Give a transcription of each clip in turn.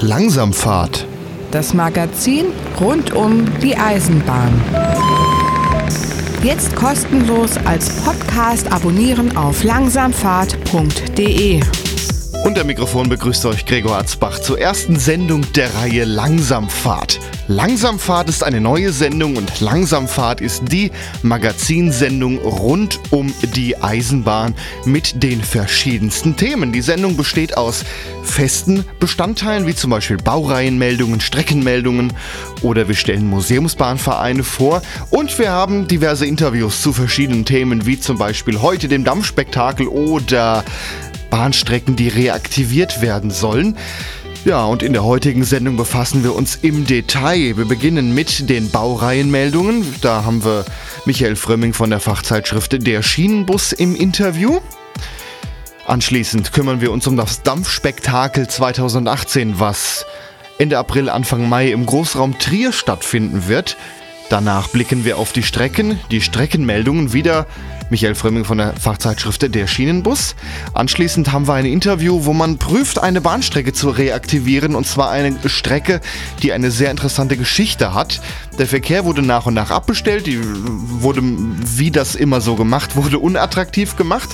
Langsamfahrt. Das Magazin rund um die Eisenbahn. Jetzt kostenlos als Podcast abonnieren auf langsamfahrt.de. Und der Mikrofon begrüßt euch Gregor Arzbach zur ersten Sendung der Reihe Langsamfahrt. Langsamfahrt ist eine neue Sendung und Langsamfahrt ist die Magazinsendung rund um die Eisenbahn mit den verschiedensten Themen. Die Sendung besteht aus festen Bestandteilen wie zum Beispiel Baureihenmeldungen, Streckenmeldungen oder wir stellen Museumsbahnvereine vor und wir haben diverse Interviews zu verschiedenen Themen wie zum Beispiel heute dem Dampfspektakel oder Bahnstrecken, die reaktiviert werden sollen. Ja, und in der heutigen Sendung befassen wir uns im Detail. Wir beginnen mit den Baureihenmeldungen. Da haben wir Michael Frömming von der Fachzeitschrift Der Schienenbus im Interview. Anschließend kümmern wir uns um das Dampfspektakel 2018, was Ende April, Anfang Mai im Großraum Trier stattfinden wird. Danach blicken wir auf die Strecken, die Streckenmeldungen wieder Michael Frömming von der Fachzeitschrift Der Schienenbus. Anschließend haben wir ein Interview, wo man prüft, eine Bahnstrecke zu reaktivieren und zwar eine Strecke, die eine sehr interessante Geschichte hat. Der Verkehr wurde nach und nach abbestellt, die wurde, wie das immer so gemacht wurde, unattraktiv gemacht.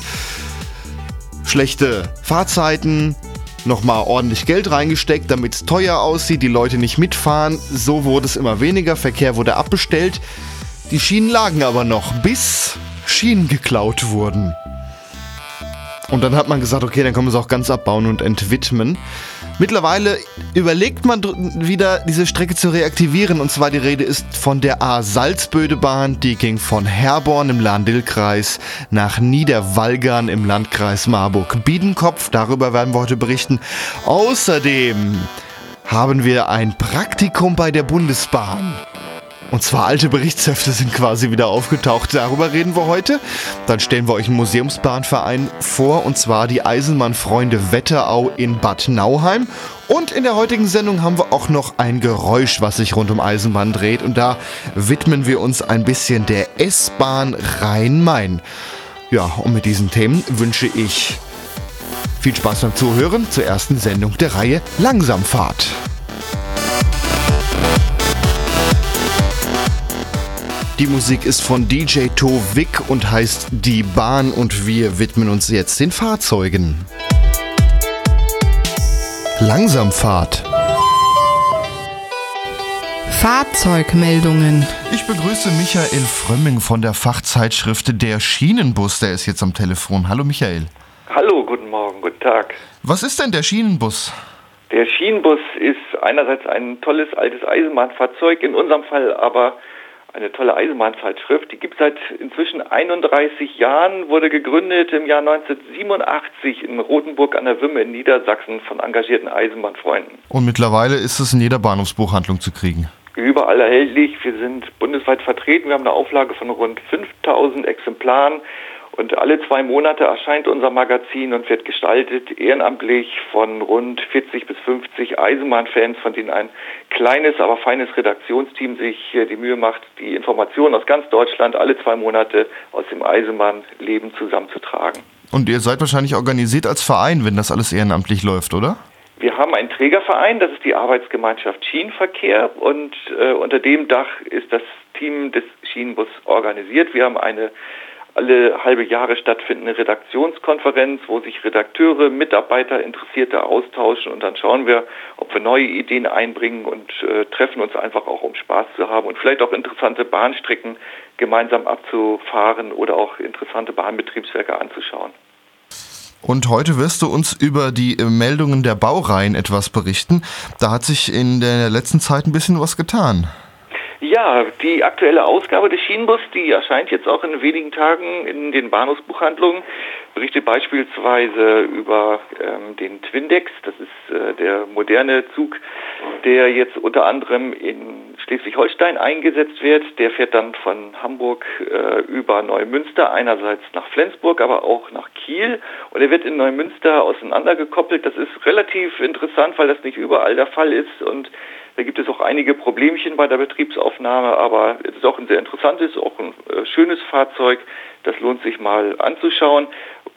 Schlechte Fahrzeiten, nochmal ordentlich Geld reingesteckt, damit es teuer aussieht, die Leute nicht mitfahren. So wurde es immer weniger, Verkehr wurde abbestellt. Die Schienen lagen aber noch, bis Schienen geklaut wurden. Und dann hat man gesagt, okay, dann kann man es auch ganz abbauen und entwidmen. Mittlerweile überlegt man wieder, diese Strecke zu reaktivieren. Und zwar die Rede ist von der A-Salzbödebahn. Die ging von Herborn im Lahn-Dill-Kreis nach Niederwalgern im Landkreis Marburg-Biedenkopf. Darüber werden wir heute berichten. Außerdem haben wir ein Praktikum bei der Bundesbahn. Und zwar alte Berichtshefte sind quasi wieder aufgetaucht. Darüber reden wir heute. Dann stellen wir euch einen Museumsbahnverein vor, und zwar die Eisenbahnfreunde Wetterau in Bad Nauheim. Und in der heutigen Sendung haben wir auch noch ein Geräusch, was sich rund um Eisenbahn dreht. Und da widmen wir uns ein bisschen der S-Bahn Rhein-Main. Ja, und mit diesen Themen wünsche ich viel Spaß beim Zuhören zur ersten Sendung der Reihe Langsamfahrt. Die Musik ist von DJ To Vic und heißt Die Bahn und wir widmen uns jetzt den Fahrzeugen. Langsamfahrt. Fahrzeugmeldungen. Ich begrüße Michael Frömming von der Fachzeitschrift Der Schienenbus. Der ist jetzt am Telefon. Hallo Michael. Hallo, guten Morgen, guten Tag. Was ist denn der Schienenbus? Der Schienenbus ist einerseits ein tolles altes Eisenbahnfahrzeug, in unserem Fall aber eine tolle Eisenbahnzeitschrift. Die gibt es seit inzwischen 31 Jahren, wurde gegründet im Jahr 1987 in Rothenburg an der Wümme in Niedersachsen von engagierten Eisenbahnfreunden. Und mittlerweile ist es in jeder Bahnhofsbuchhandlung zu kriegen. Überall erhältlich. Wir sind bundesweit vertreten. Wir haben eine Auflage von rund 5000 Exemplaren und alle zwei Monate erscheint unser Magazin und wird gestaltet ehrenamtlich von rund 40 bis 50 Eisenbahnfans, von denen ein kleines, aber feines Redaktionsteam sich die Mühe macht, die Informationen aus ganz Deutschland alle zwei Monate aus dem Eisenbahnleben zusammenzutragen. Und ihr seid wahrscheinlich organisiert als Verein, wenn das alles ehrenamtlich läuft, oder? Wir haben einen Trägerverein, das ist die Arbeitsgemeinschaft Schienenverkehr und äh, unter dem Dach ist das Team des Schienenbus organisiert. Wir haben eine alle halbe Jahre stattfindende Redaktionskonferenz, wo sich Redakteure, Mitarbeiter, Interessierte austauschen und dann schauen wir, ob wir neue Ideen einbringen und äh, treffen uns einfach auch, um Spaß zu haben und vielleicht auch interessante Bahnstrecken gemeinsam abzufahren oder auch interessante Bahnbetriebswerke anzuschauen. Und heute wirst du uns über die Meldungen der Baureihen etwas berichten. Da hat sich in der letzten Zeit ein bisschen was getan. Ja, die aktuelle Ausgabe des Schienenbus, die erscheint jetzt auch in wenigen Tagen in den Bahnhofsbuchhandlungen, berichtet beispielsweise über ähm, den Twindex, das ist äh, der moderne Zug, der jetzt unter anderem in Schleswig-Holstein eingesetzt wird. Der fährt dann von Hamburg äh, über Neumünster, einerseits nach Flensburg, aber auch nach Kiel. Und er wird in Neumünster auseinandergekoppelt. Das ist relativ interessant, weil das nicht überall der Fall ist und da gibt es auch einige Problemchen bei der Betriebsaufnahme, aber es ist auch ein sehr interessantes, auch ein äh, schönes Fahrzeug. Das lohnt sich mal anzuschauen.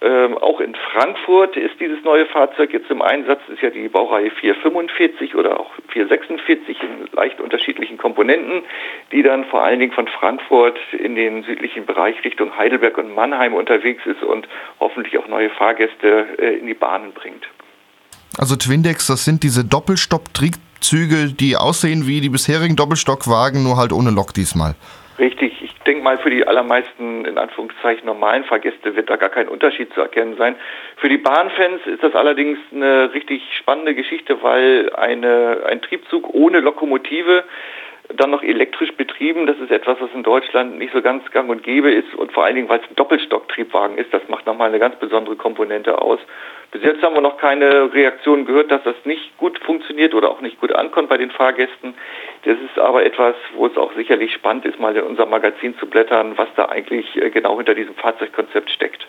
Ähm, auch in Frankfurt ist dieses neue Fahrzeug jetzt im Einsatz. Das ist ja die Baureihe 445 oder auch 446 in leicht unterschiedlichen Komponenten, die dann vor allen Dingen von Frankfurt in den südlichen Bereich Richtung Heidelberg und Mannheim unterwegs ist und hoffentlich auch neue Fahrgäste äh, in die Bahnen bringt. Also Twindex, das sind diese Doppelstock-Triebzüge, die aussehen wie die bisherigen Doppelstockwagen, nur halt ohne Lok diesmal. Richtig. Ich denke mal, für die allermeisten, in Anführungszeichen, normalen Fahrgäste wird da gar kein Unterschied zu erkennen sein. Für die Bahnfans ist das allerdings eine richtig spannende Geschichte, weil eine, ein Triebzug ohne Lokomotive dann noch elektrisch betrieben. Das ist etwas, was in Deutschland nicht so ganz gang und gäbe ist und vor allen Dingen, weil es ein Doppelstocktriebwagen ist. Das macht nochmal eine ganz besondere Komponente aus. Bis jetzt haben wir noch keine Reaktion gehört, dass das nicht gut funktioniert oder auch nicht gut ankommt bei den Fahrgästen. Das ist aber etwas, wo es auch sicherlich spannend ist, mal in unser Magazin zu blättern, was da eigentlich äh, genau hinter diesem Fahrzeugkonzept steckt.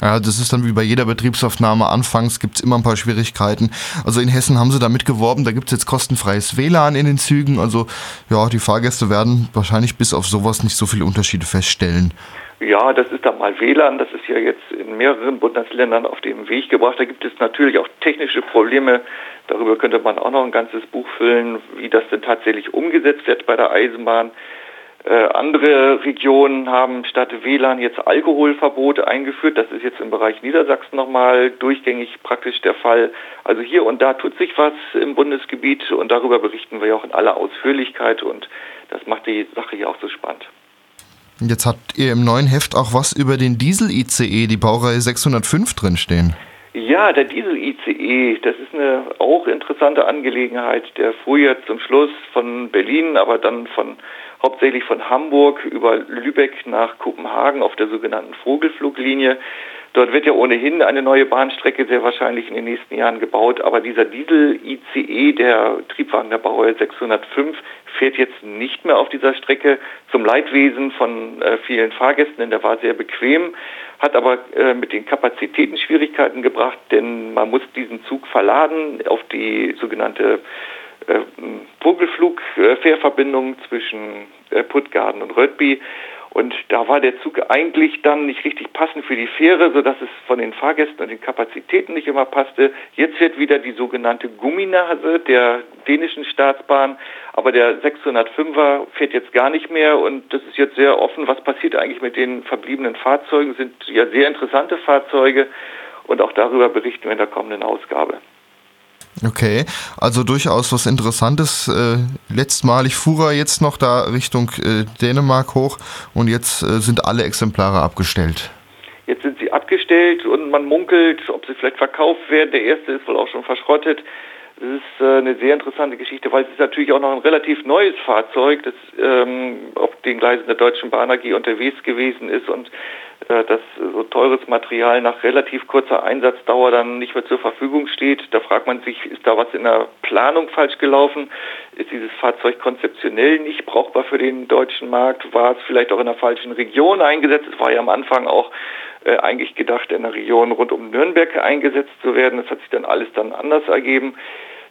Ja, das ist dann wie bei jeder Betriebsaufnahme. Anfangs gibt es immer ein paar Schwierigkeiten. Also in Hessen haben sie damit geworben, da gibt es jetzt kostenfreies WLAN in den Zügen. Also ja, die Fahrgäste werden wahrscheinlich bis auf sowas nicht so viele Unterschiede feststellen. Ja, das ist dann mal WLAN. Das ist ja jetzt in mehreren Bundesländern auf den Weg gebracht. Da gibt es natürlich auch technische Probleme. Darüber könnte man auch noch ein ganzes Buch füllen, wie das denn tatsächlich umgesetzt wird bei der Eisenbahn. Äh, andere Regionen haben statt WLAN jetzt Alkoholverbote eingeführt. Das ist jetzt im Bereich Niedersachsen nochmal durchgängig praktisch der Fall. Also hier und da tut sich was im Bundesgebiet und darüber berichten wir ja auch in aller Ausführlichkeit und das macht die Sache hier auch so spannend. Jetzt habt ihr im neuen Heft auch was über den Diesel-ICE, die Baureihe 605 drinstehen. Ja, der Diesel-ICE, das ist eine auch interessante Angelegenheit. Der fuhr jetzt zum Schluss von Berlin, aber dann von hauptsächlich von Hamburg über Lübeck nach Kopenhagen auf der sogenannten Vogelfluglinie. Dort wird ja ohnehin eine neue Bahnstrecke sehr wahrscheinlich in den nächsten Jahren gebaut, aber dieser Diesel-ICE, der Triebwagen der Baureihe 605, fährt jetzt nicht mehr auf dieser Strecke zum Leidwesen von äh, vielen Fahrgästen, denn der war sehr bequem, hat aber äh, mit den Kapazitäten Schwierigkeiten gebracht, denn man muss diesen Zug verladen auf die sogenannte äh, Vogelflug-Fährverbindung zwischen äh, Puttgarden und Rödby. Und da war der Zug eigentlich dann nicht richtig passend für die Fähre, sodass es von den Fahrgästen und den Kapazitäten nicht immer passte. Jetzt wird wieder die sogenannte Gumminase der dänischen Staatsbahn, aber der 605er fährt jetzt gar nicht mehr und das ist jetzt sehr offen. Was passiert eigentlich mit den verbliebenen Fahrzeugen? Sind ja sehr interessante Fahrzeuge und auch darüber berichten wir in der kommenden Ausgabe. Okay, also durchaus was Interessantes. Äh, letztmalig fuhr er jetzt noch da Richtung äh, Dänemark hoch und jetzt äh, sind alle Exemplare abgestellt. Jetzt sind sie abgestellt und man munkelt, ob sie vielleicht verkauft werden. Der erste ist wohl auch schon verschrottet. Das ist äh, eine sehr interessante Geschichte, weil es ist natürlich auch noch ein relativ neues Fahrzeug, das ähm, auf den Gleisen der Deutschen Bahn AG unterwegs gewesen ist und dass so teures Material nach relativ kurzer Einsatzdauer dann nicht mehr zur Verfügung steht. Da fragt man sich, ist da was in der Planung falsch gelaufen? Ist dieses Fahrzeug konzeptionell nicht brauchbar für den deutschen Markt? War es vielleicht auch in der falschen Region eingesetzt? Es war ja am Anfang auch äh, eigentlich gedacht, in der Region rund um Nürnberg eingesetzt zu werden. Das hat sich dann alles dann anders ergeben.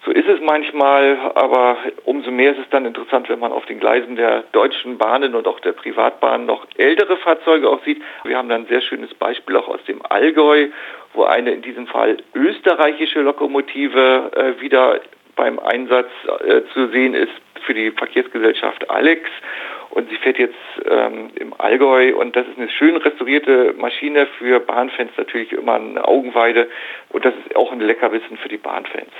So ist es manchmal, aber umso mehr ist es dann interessant, wenn man auf den Gleisen der deutschen Bahnen und auch der Privatbahnen noch ältere Fahrzeuge auch sieht. Wir haben dann ein sehr schönes Beispiel auch aus dem Allgäu, wo eine in diesem Fall österreichische Lokomotive äh, wieder beim Einsatz äh, zu sehen ist für die Verkehrsgesellschaft Alex. Und sie fährt jetzt ähm, im Allgäu und das ist eine schön restaurierte Maschine für Bahnfans natürlich immer eine Augenweide und das ist auch ein Leckerbissen für die Bahnfans.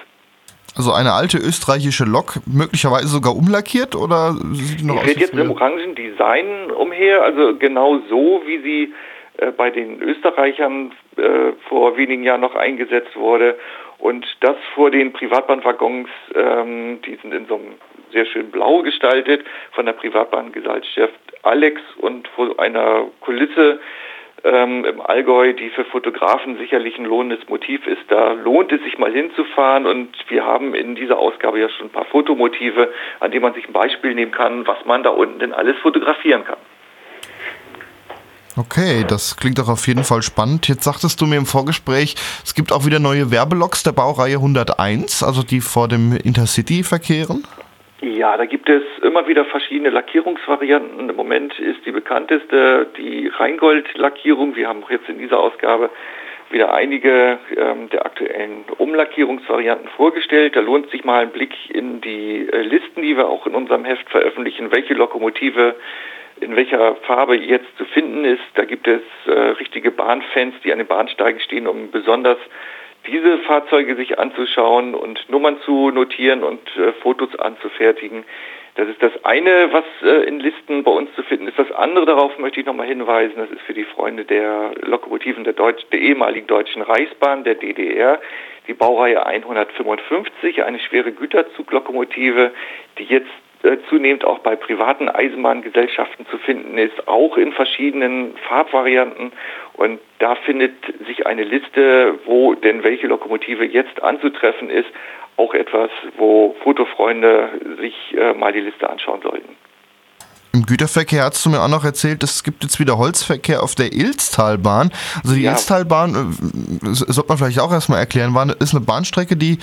Also eine alte österreichische Lok, möglicherweise sogar umlackiert oder sieht die noch fährt jetzt im orangen Design umher, also genau so, wie sie äh, bei den Österreichern äh, vor wenigen Jahren noch eingesetzt wurde. Und das vor den Privatbahnwaggons, ähm, die sind in so einem sehr schön blau gestaltet von der Privatbahngesellschaft Alex und vor einer Kulisse ähm, im Allgäu, die für Fotografen sicherlich ein lohnendes Motiv ist. Da lohnt es sich mal hinzufahren und wir haben in dieser Ausgabe ja schon ein paar Fotomotive, an denen man sich ein Beispiel nehmen kann, was man da unten denn alles fotografieren kann. Okay, das klingt doch auf jeden Fall spannend. Jetzt sagtest du mir im Vorgespräch, es gibt auch wieder neue Werbeloks der Baureihe 101, also die vor dem Intercity verkehren. Ja, da gibt es immer wieder verschiedene Lackierungsvarianten. Im Moment ist die bekannteste die Rheingold-Lackierung. Wir haben jetzt in dieser Ausgabe wieder einige ähm, der aktuellen Umlackierungsvarianten vorgestellt. Da lohnt sich mal ein Blick in die äh, Listen, die wir auch in unserem Heft veröffentlichen, welche Lokomotive in welcher Farbe jetzt zu finden ist. Da gibt es äh, richtige Bahnfans, die an den Bahnsteigen stehen, um besonders diese Fahrzeuge sich anzuschauen und Nummern zu notieren und äh, Fotos anzufertigen. Das ist das eine, was äh, in Listen bei uns zu finden ist. Das andere, darauf möchte ich nochmal hinweisen, das ist für die Freunde der Lokomotiven der, Deutsch, der ehemaligen Deutschen Reichsbahn, der DDR, die Baureihe 155, eine schwere Güterzuglokomotive, die jetzt zunehmend auch bei privaten Eisenbahngesellschaften zu finden ist, auch in verschiedenen Farbvarianten. Und da findet sich eine Liste, wo denn welche Lokomotive jetzt anzutreffen ist, auch etwas, wo Fotofreunde sich äh, mal die Liste anschauen sollten. Im Güterverkehr hast du mir auch noch erzählt, es gibt jetzt wieder Holzverkehr auf der Ilztalbahn. Also die ja. Ilztalbahn, äh, sollte man vielleicht auch erstmal erklären, war, ist eine Bahnstrecke, die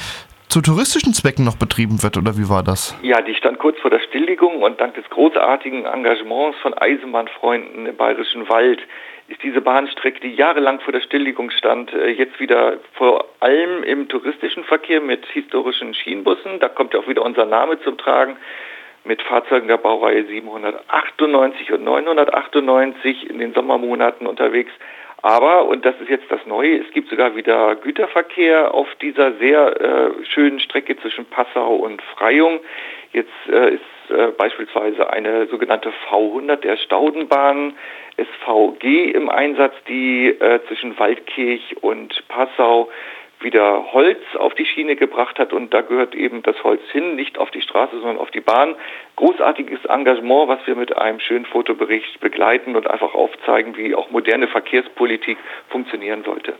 zu touristischen Zwecken noch betrieben wird, oder wie war das? Ja, die stand kurz vor der Stilllegung und dank des großartigen Engagements von Eisenbahnfreunden im Bayerischen Wald ist diese Bahnstrecke, die jahrelang vor der Stilllegung stand, äh, jetzt wieder vor allem im touristischen Verkehr mit historischen Schienenbussen. Da kommt ja auch wieder unser Name zum Tragen mit Fahrzeugen der Baureihe 798 und 998 in den Sommermonaten unterwegs. Aber, und das ist jetzt das Neue, es gibt sogar wieder Güterverkehr auf dieser sehr äh, schönen Strecke zwischen Passau und Freyung. Jetzt äh, ist äh, beispielsweise eine sogenannte V100 der Staudenbahn SVG im Einsatz, die äh, zwischen Waldkirch und Passau wieder Holz auf die Schiene gebracht hat und da gehört eben das Holz hin, nicht auf die Straße, sondern auf die Bahn. Großartiges Engagement, was wir mit einem schönen Fotobericht begleiten und einfach aufzeigen, wie auch moderne Verkehrspolitik funktionieren sollte.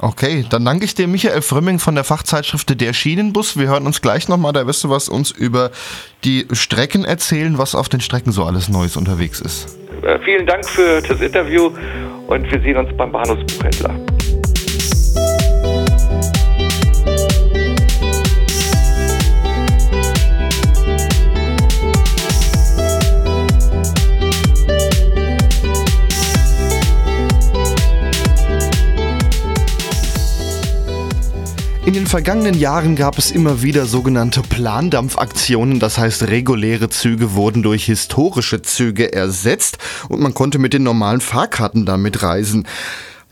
Okay, dann danke ich dir, Michael Frömming von der Fachzeitschrift Der Schienenbus. Wir hören uns gleich nochmal, da wirst du was uns über die Strecken erzählen, was auf den Strecken so alles Neues unterwegs ist. Äh, vielen Dank für das Interview und wir sehen uns beim Bahnhofsbuchhändler. In den vergangenen Jahren gab es immer wieder sogenannte Plandampfaktionen, das heißt reguläre Züge wurden durch historische Züge ersetzt und man konnte mit den normalen Fahrkarten damit reisen.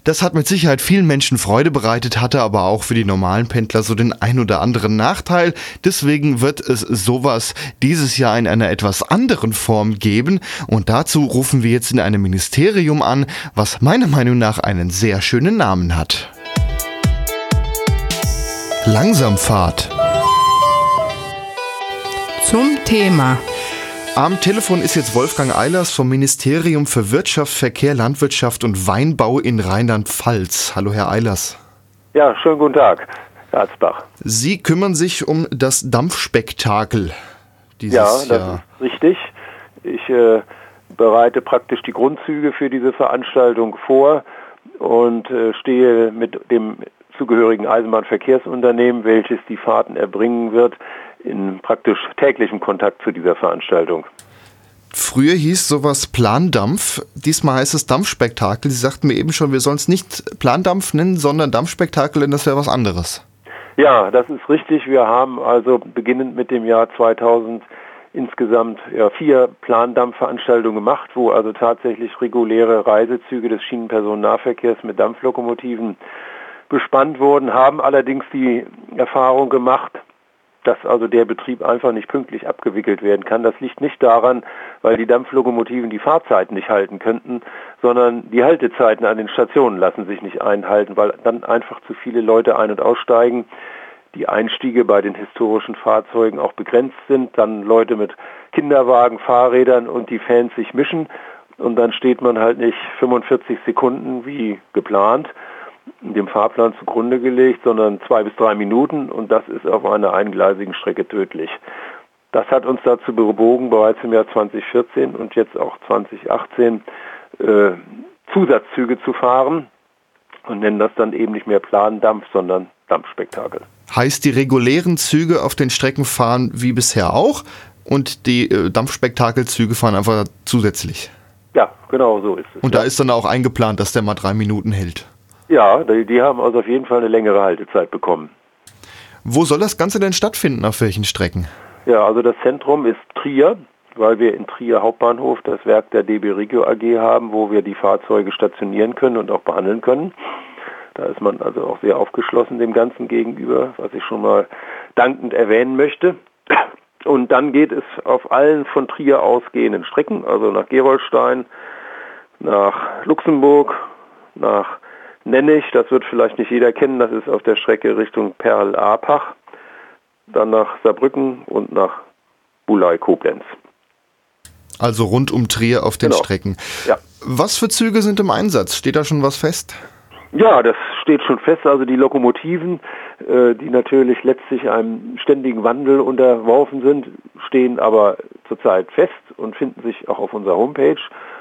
Das hat mit Sicherheit vielen Menschen Freude bereitet, hatte aber auch für die normalen Pendler so den ein oder anderen Nachteil. Deswegen wird es sowas dieses Jahr in einer etwas anderen Form geben. Und dazu rufen wir jetzt in einem Ministerium an, was meiner Meinung nach einen sehr schönen Namen hat. Langsamfahrt. Zum Thema. Am Telefon ist jetzt Wolfgang Eilers vom Ministerium für Wirtschaft, Verkehr, Landwirtschaft und Weinbau in Rheinland-Pfalz. Hallo, Herr Eilers. Ja, schönen guten Tag, Herr Arzbach. Sie kümmern sich um das Dampfspektakel dieses Ja, das Jahr. ist richtig. Ich äh, bereite praktisch die Grundzüge für diese Veranstaltung vor und äh, stehe mit dem zugehörigen Eisenbahnverkehrsunternehmen, welches die Fahrten erbringen wird, in praktisch täglichem Kontakt zu dieser Veranstaltung. Früher hieß sowas Plandampf, diesmal heißt es Dampfspektakel. Sie sagten mir eben schon, wir sollen es nicht Plandampf nennen, sondern Dampfspektakel, denn das wäre was anderes. Ja, das ist richtig. Wir haben also beginnend mit dem Jahr 2000 insgesamt ja, vier Plandampfveranstaltungen gemacht, wo also tatsächlich reguläre Reisezüge des Schienenpersonennahverkehrs mit Dampflokomotiven bespannt wurden, haben allerdings die Erfahrung gemacht, dass also der Betrieb einfach nicht pünktlich abgewickelt werden kann. Das liegt nicht daran, weil die Dampflokomotiven die Fahrzeiten nicht halten könnten, sondern die Haltezeiten an den Stationen lassen sich nicht einhalten, weil dann einfach zu viele Leute ein- und aussteigen. Die Einstiege bei den historischen Fahrzeugen auch begrenzt sind, dann Leute mit Kinderwagen, Fahrrädern und die Fans sich mischen und dann steht man halt nicht 45 Sekunden wie geplant, dem Fahrplan zugrunde gelegt, sondern zwei bis drei Minuten und das ist auf einer eingleisigen Strecke tödlich. Das hat uns dazu bewogen, bereits im Jahr 2014 und jetzt auch 2018 äh, Zusatzzüge zu fahren und nennen das dann eben nicht mehr Plandampf, sondern Dampfspektakel. Heißt, die regulären Züge auf den Strecken fahren wie bisher auch und die äh, Dampfspektakelzüge fahren einfach zusätzlich? Ja, genau so ist es. Und ja. da ist dann auch eingeplant, dass der mal drei Minuten hält? Ja, die, die haben also auf jeden Fall eine längere Haltezeit bekommen. Wo soll das Ganze denn stattfinden, auf welchen Strecken? Ja, also das Zentrum ist Trier, weil wir in Trier Hauptbahnhof das Werk der DB Regio AG haben, wo wir die Fahrzeuge stationieren können und auch behandeln können. Da ist man also auch sehr aufgeschlossen dem Ganzen gegenüber, was ich schon mal dankend erwähnen möchte. Und dann geht es auf allen von Trier ausgehenden Strecken, also nach Gerolstein, nach Luxemburg, nach Nennig, das wird vielleicht nicht jeder kennen, das ist auf der Strecke Richtung Perl-Apach, dann nach Saarbrücken und nach Bulai-Koblenz. Also rund um Trier auf den Genau. Strecken. Ja. Was für Züge sind im Einsatz? Steht da schon was fest? Ja, das steht schon fest. Also die Lokomotiven, äh, die natürlich letztlich einem ständigen Wandel unterworfen sind, stehen aber zurzeit fest und finden sich auch auf unserer Homepage.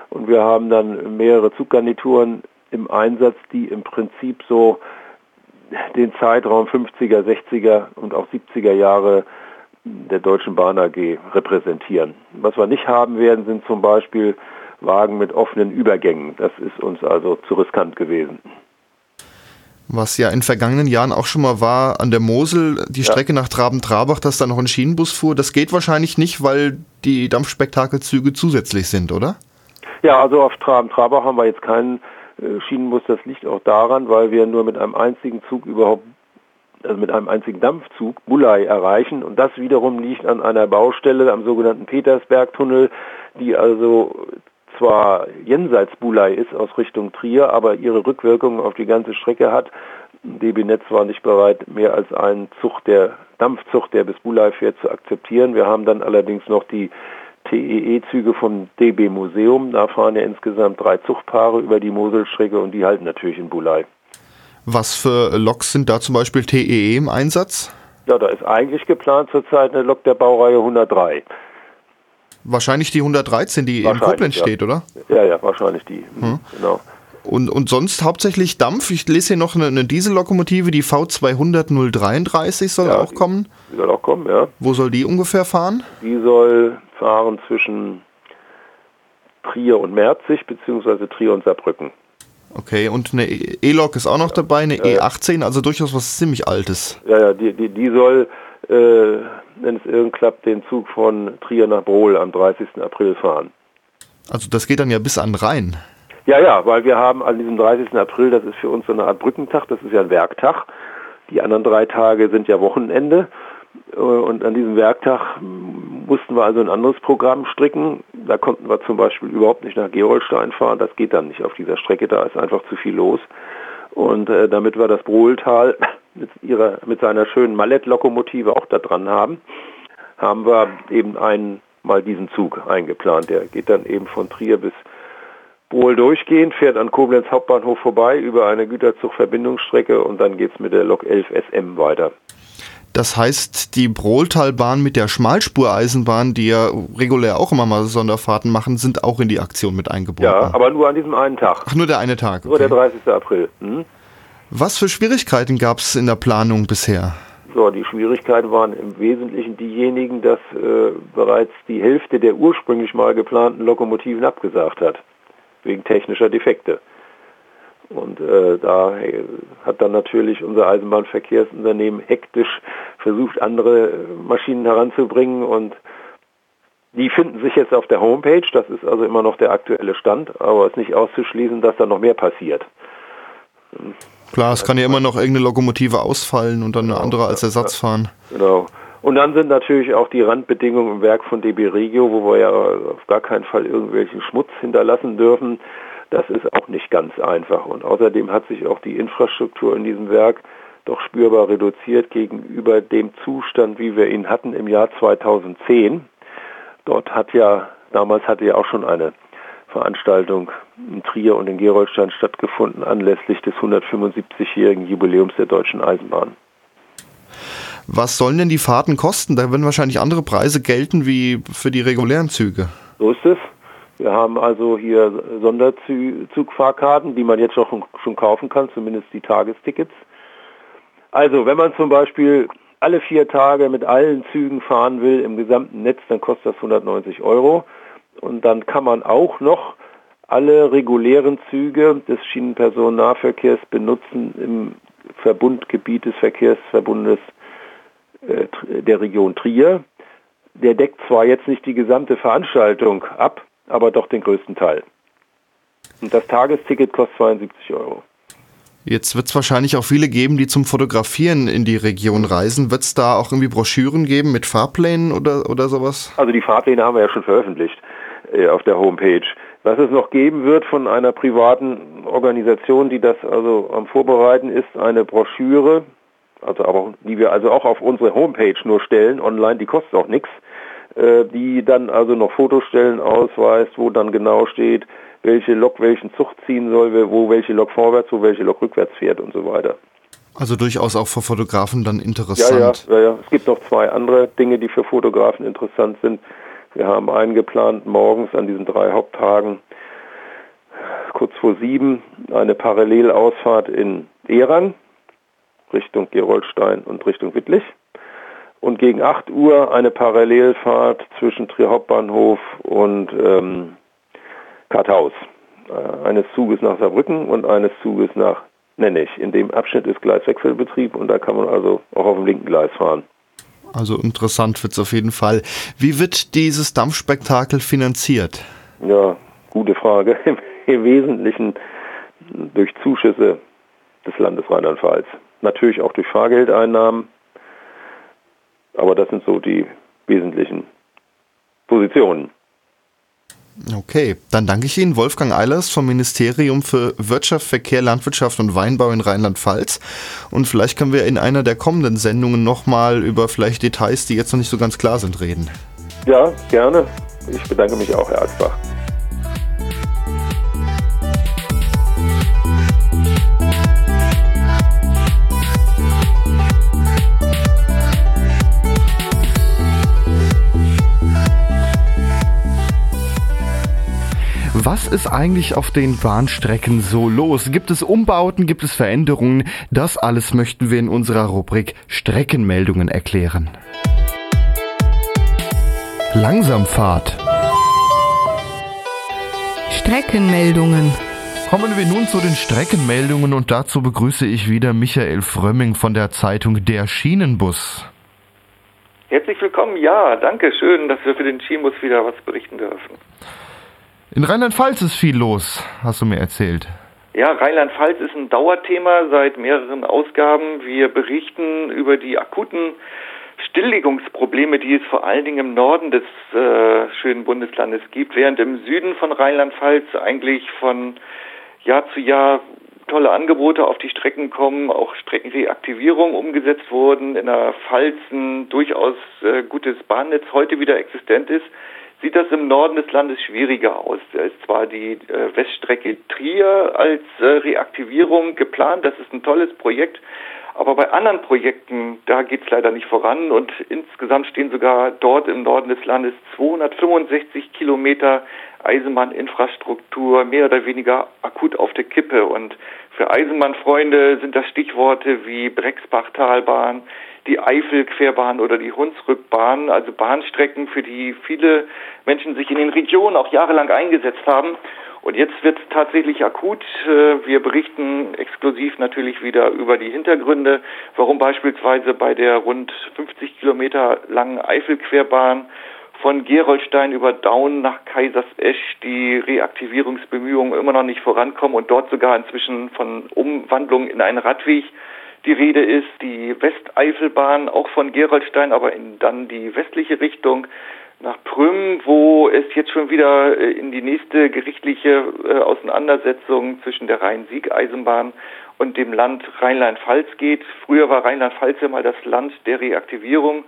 Und wir haben dann mehrere Zuggarnituren im Einsatz, die im Prinzip so den Zeitraum 50er, 60er und auch 70er Jahre der Deutschen Bahn AG repräsentieren. Was wir nicht haben werden, sind zum Beispiel Wagen mit offenen Übergängen. Das ist uns also zu riskant gewesen. Was ja in vergangenen Jahren auch schon mal war, an der Mosel, die Ja. Strecke nach Traben-Trabach, dass da noch ein Schienenbus fuhr. Das geht wahrscheinlich nicht, weil die Dampfspektakelzüge zusätzlich sind, oder? Ja, also auf Traben-Trabach haben wir jetzt keinen äh, Schienenbus. Das liegt auch daran, weil wir nur mit einem einzigen Zug überhaupt, also mit einem einzigen Dampfzug Bulai erreichen. Und das wiederum liegt an einer Baustelle am sogenannten Petersbergtunnel, die also zwar jenseits Bulai ist aus Richtung Trier, aber ihre Rückwirkungen auf die ganze Strecke hat. DB Netz war nicht bereit, mehr als einen Zug der Dampfzug, der bis Bulai fährt, zu akzeptieren. Wir haben dann allerdings noch die TEE-Züge vom DB Museum. Da fahren ja insgesamt drei Zugpaare über die Moselstrecke und die halten natürlich in Bulai. Was für Loks sind da zum Beispiel TEE im Einsatz? Ja, da ist eigentlich geplant zurzeit eine Lok der Baureihe 103. Wahrscheinlich die 113, die in Koblenz ja. steht, oder? Ja, ja, wahrscheinlich die. Mhm, Genau. Und, und sonst hauptsächlich Dampf. Ich lese hier noch eine, eine Diesellokomotive, die V200 033 soll Ja, auch kommen. Die soll auch kommen, ja. Wo soll die ungefähr fahren? Die soll fahren zwischen Trier und Merzig, beziehungsweise Trier und Saarbrücken. Okay, und eine E- E-Lok ist auch noch dabei, eine Ja, ja. E18, also durchaus was ziemlich Altes. Ja, ja, die, die, die soll, äh, wenn es irgend klappt, den Zug von Trier nach Brohl am 30. April fahren. Also das geht dann ja bis an Rhein. Ja, ja, weil wir haben an diesem 30. April, das ist für uns so eine Art Brückentag, das ist ja ein Werktag. Die anderen drei Tage sind ja Wochenende. Äh, Und an diesem Werktag mussten wir also ein anderes Programm stricken. Da konnten wir zum Beispiel überhaupt nicht nach Gerolstein fahren. Das geht dann nicht auf dieser Strecke, da ist einfach zu viel los. Und äh, damit wir das Brohltal mit, ihrer, mit seiner schönen Mallet-Lokomotive auch da dran haben, haben wir eben einmal diesen Zug eingeplant. Der geht dann eben von Trier bis Bohl durchgehend, fährt an Koblenz Hauptbahnhof vorbei über eine Güterzugverbindungsstrecke und dann geht's mit der Lok 11 SM weiter. Das heißt, die Brohltalbahn mit der Schmalspureisenbahn, die ja regulär auch immer mal Sonderfahrten machen, sind auch in die Aktion mit eingebunden. Ja, aber nur an diesem einen Tag. Ach, nur der eine Tag. Nur der Okay. 30. April. Hm? Was für Schwierigkeiten gab es in der Planung bisher? So, die Schwierigkeiten waren im Wesentlichen diejenigen, dass äh, bereits die Hälfte der ursprünglich mal geplanten Lokomotiven abgesagt hat, wegen technischer Defekte. Und äh, da äh, hat dann natürlich unser Eisenbahnverkehrsunternehmen hektisch versucht, andere äh, Maschinen heranzubringen und die finden sich jetzt auf der Homepage, das ist also immer noch der aktuelle Stand, aber es ist nicht auszuschließen, dass da noch mehr passiert. Klar, es kann ja immer noch irgendeine Lokomotive ausfallen und dann eine andere als Ersatz fahren. Genau. Und dann sind natürlich auch die Randbedingungen im Werk von DB Regio, wo wir ja auf gar keinen Fall irgendwelchen Schmutz hinterlassen dürfen. Das ist auch nicht ganz einfach. Und außerdem hat sich auch die Infrastruktur in diesem Werk doch spürbar reduziert gegenüber dem Zustand, wie wir ihn hatten im Jahr 2010. Dort hat ja, damals hatte ja auch schon eine Veranstaltung in Trier und in Gerolstein stattgefunden, anlässlich des 175-jährigen Jubiläums der Deutschen Eisenbahn. Was sollen denn die Fahrten kosten? Da werden wahrscheinlich andere Preise gelten wie für die regulären Züge. So ist es. Wir haben also hier Sonderzugfahrkarten, die man jetzt auch schon kaufen kann, zumindest die Tagestickets. Also, wenn man zum Beispiel alle vier Tage mit allen Zügen fahren will im gesamten Netz, dann kostet das 190 Euro. Und dann kann man auch noch alle regulären Züge des Schienenpersonennahverkehrs benutzen im Verbundgebiet des Verkehrsverbundes äh, der Region Trier. Der deckt zwar jetzt nicht die gesamte Veranstaltung ab, aber doch den größten Teil. Und das Tagesticket kostet 72 Euro. Jetzt wird es wahrscheinlich auch viele geben, die zum Fotografieren in die Region reisen. Wird es da auch irgendwie Broschüren geben mit Fahrplänen oder, oder sowas? Also die Fahrpläne haben wir ja schon veröffentlicht äh, auf der Homepage. Was es noch geben wird von einer privaten Organisation, die das also am Vorbereiten ist, eine Broschüre, also aber die wir also auch auf unsere Homepage nur stellen, online, die kostet auch nichts, die dann also noch Fotostellen ausweist, wo dann genau steht, welche Lok welchen Zug ziehen soll, wo welche Lok vorwärts, wo welche Lok rückwärts fährt und so weiter. Also durchaus auch für Fotografen dann interessant. Ja, ja, ja, Es gibt noch zwei andere Dinge, die für Fotografen interessant sind. Wir haben eingeplant, morgens an diesen drei Haupttagen, kurz vor sieben, eine Parallelausfahrt in Erang, Richtung Gerolstein und Richtung Wittlich. Und gegen 8 Uhr eine Parallelfahrt zwischen Trier Hauptbahnhof und ähm, Karthaus. Äh, eines Zuges nach Saarbrücken und eines Zuges nach Nennich. In dem Abschnitt ist Gleiswechselbetrieb und da kann man also auch auf dem linken Gleis fahren. Also interessant wird es auf jeden Fall. Wie wird dieses Dampfspektakel finanziert? Ja, gute Frage. Im Wesentlichen durch Zuschüsse des Landes Rheinland-Pfalz. Natürlich auch durch Fahrgeldeinnahmen. Aber das sind so die wesentlichen Positionen. Okay, dann danke ich Ihnen, Wolfgang Eilers vom Ministerium für Wirtschaft, Verkehr, Landwirtschaft und Weinbau in Rheinland-Pfalz. Und vielleicht können wir in einer der kommenden Sendungen nochmal über vielleicht Details, die jetzt noch nicht so ganz klar sind, reden. Ja, gerne. Ich bedanke mich auch, Herr Arzbach. Was ist eigentlich auf den Bahnstrecken so los? Gibt es Umbauten? Gibt es Veränderungen? Das alles möchten wir in unserer Rubrik Streckenmeldungen erklären. Langsamfahrt. Streckenmeldungen. Kommen wir nun zu den Streckenmeldungen und dazu begrüße ich wieder Michael Frömming von der Zeitung Der Schienenbus. Herzlich willkommen, ja, danke schön, dass wir für den Schienenbus wieder was berichten dürfen. In Rheinland-Pfalz ist viel los, hast du mir erzählt. Ja, Rheinland-Pfalz ist ein Dauerthema seit mehreren Ausgaben. Wir berichten über die akuten Stilllegungsprobleme, die es vor allen Dingen im Norden des äh, schönen Bundeslandes gibt, während im Süden von Rheinland-Pfalz eigentlich von Jahr zu Jahr tolle Angebote auf die Strecken kommen, auch Streckenreaktivierung umgesetzt wurden, in der Pfalz ein durchaus äh, gutes Bahnnetz heute wieder existent ist sieht das im Norden des Landes schwieriger aus. Da ist zwar die äh, Weststrecke Trier als äh, Reaktivierung geplant, das ist ein tolles Projekt, aber bei anderen Projekten, da geht es leider nicht voran und insgesamt stehen sogar dort im Norden des Landes 265 Kilometer Eisenbahninfrastruktur mehr oder weniger akut auf der Kippe. Und für Eisenbahnfreunde sind das Stichworte wie Brexbachtalbahn, die Eifelquerbahn oder die Hunsrückbahn, also Bahnstrecken, für die viele Menschen sich in den Regionen auch jahrelang eingesetzt haben. Und jetzt wird es tatsächlich akut. Äh, wir berichten exklusiv natürlich wieder über die Hintergründe, warum beispielsweise bei der rund 50 Kilometer langen Eifelquerbahn von Gerolstein über Daun nach Kaisersesch die Reaktivierungsbemühungen immer noch nicht vorankommen und dort sogar inzwischen von Umwandlung in einen Radweg die Rede ist. Die Westeifelbahn auch von Gerolstein, aber in dann die westliche Richtung nach Prüm, wo es jetzt schon wieder äh, in die nächste gerichtliche äh, Auseinandersetzung zwischen der Rhein-Sieg-Eisenbahn und dem Land Rheinland-Pfalz geht. Früher war Rheinland-Pfalz ja mal das Land der Reaktivierung.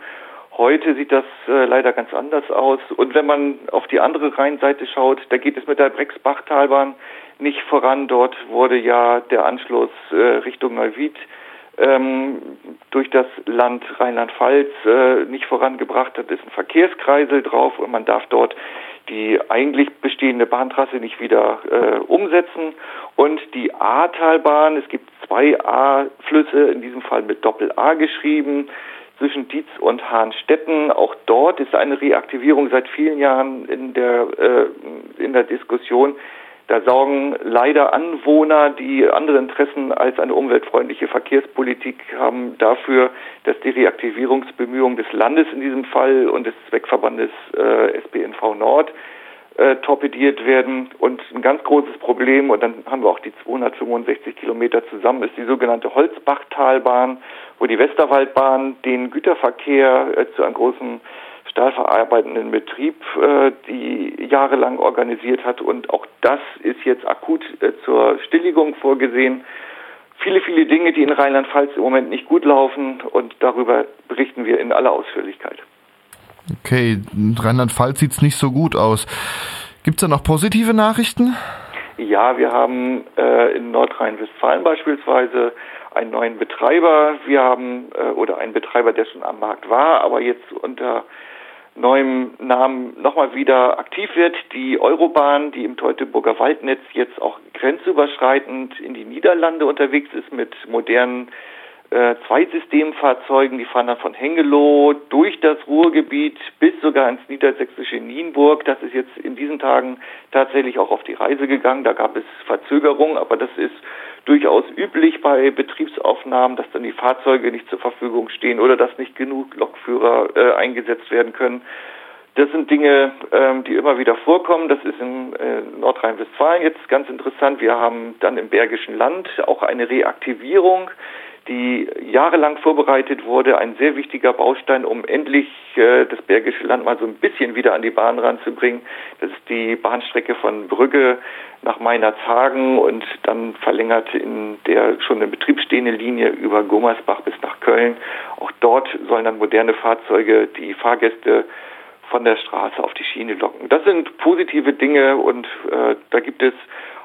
Heute sieht das äh, leider ganz anders aus. Und wenn man auf die andere Rheinseite schaut, da geht es mit der Brexbachtalbahn nicht voran. Dort wurde ja der Anschluss Richtung Neuwied ähm, durch das Land Rheinland-Pfalz äh, nicht vorangebracht hat, ist ein Verkehrskreisel drauf und man darf dort die eigentlich bestehende Bahntrasse nicht wieder äh, umsetzen. Und die Ahrtalbahn, es gibt zwei A-Flüsse, in diesem Fall mit Doppel-A geschrieben, zwischen Dietz und Hahnstetten. Auch dort ist eine Reaktivierung seit vielen Jahren in der, äh, in der Diskussion. Da sorgen leider Anwohner, die andere Interessen als eine umweltfreundliche Verkehrspolitik haben, dafür, dass die Reaktivierungsbemühungen des Landes in diesem Fall und des Zweckverbandes äh, SPNV Nord äh, torpediert werden. Und ein ganz großes Problem, und dann haben wir auch die 265 Kilometer zusammen, ist die sogenannte Holzbachtalbahn, wo die Westerwaldbahn den Güterverkehr äh, zu einem großen stahlverarbeitenden Betrieb, äh, die jahrelang organisiert hat. Und auch das ist jetzt akut äh, zur Stilligung vorgesehen. Viele, viele Dinge, die in Rheinland-Pfalz im Moment nicht gut laufen und darüber berichten wir in aller Ausführlichkeit. Okay, in Rheinland-Pfalz sieht es nicht so gut aus. Gibt es da noch positive Nachrichten? Ja, wir haben äh, in Nordrhein-Westfalen beispielsweise einen neuen Betreiber. Wir haben äh, oder einen Betreiber, der schon am Markt war, aber jetzt unter neuem Namen nochmal wieder aktiv wird. Die Eurobahn, die im Teutoburger Waldnetz jetzt auch grenzüberschreitend in die Niederlande unterwegs ist mit modernen äh, Zweitsystemfahrzeugen, die fahren dann von Hengelo durch das Ruhrgebiet bis sogar ins niedersächsische Nienburg. Das ist jetzt in diesen Tagen tatsächlich auch auf die Reise gegangen. Da gab es Verzögerungen, aber das ist durchaus üblich bei Betriebsaufnahmen, dass dann die Fahrzeuge nicht zur Verfügung stehen oder dass nicht genug Lokführer äh, eingesetzt werden können. Das sind Dinge, ähm, die immer wieder vorkommen. Das ist in äh, Nordrhein-Westfalen jetzt ganz interessant. Wir haben dann im Bergischen Land auch eine Reaktivierung die jahrelang vorbereitet wurde, ein sehr wichtiger Baustein, um endlich äh, das Bergische Land mal so ein bisschen wieder an die Bahn ranzubringen. Das ist die Bahnstrecke von Brügge nach Meinerzhagen und dann verlängert in der schon in Betrieb stehende Linie über Gummersbach bis nach Köln. Auch dort sollen dann moderne Fahrzeuge die Fahrgäste von der Straße auf die Schiene locken. Das sind positive Dinge und äh, da gibt es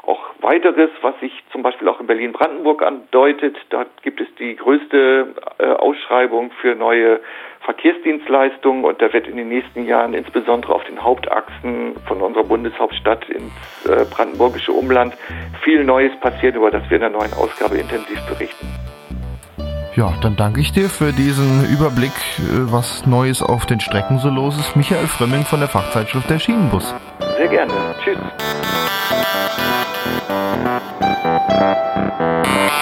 auch weiteres, was sich zum Beispiel auch in Berlin-Brandenburg andeutet. Da gibt es die größte äh, Ausschreibung für neue Verkehrsdienstleistungen und da wird in den nächsten Jahren insbesondere auf den Hauptachsen von unserer Bundeshauptstadt ins äh, brandenburgische Umland viel Neues passieren, über das wir in der neuen Ausgabe intensiv berichten. Ja, dann danke ich dir für diesen Überblick, äh, was Neues auf den Strecken so los ist. Michael Frömming von der Fachzeitschrift Der Schienenbus. Sehr gerne. Tschüss.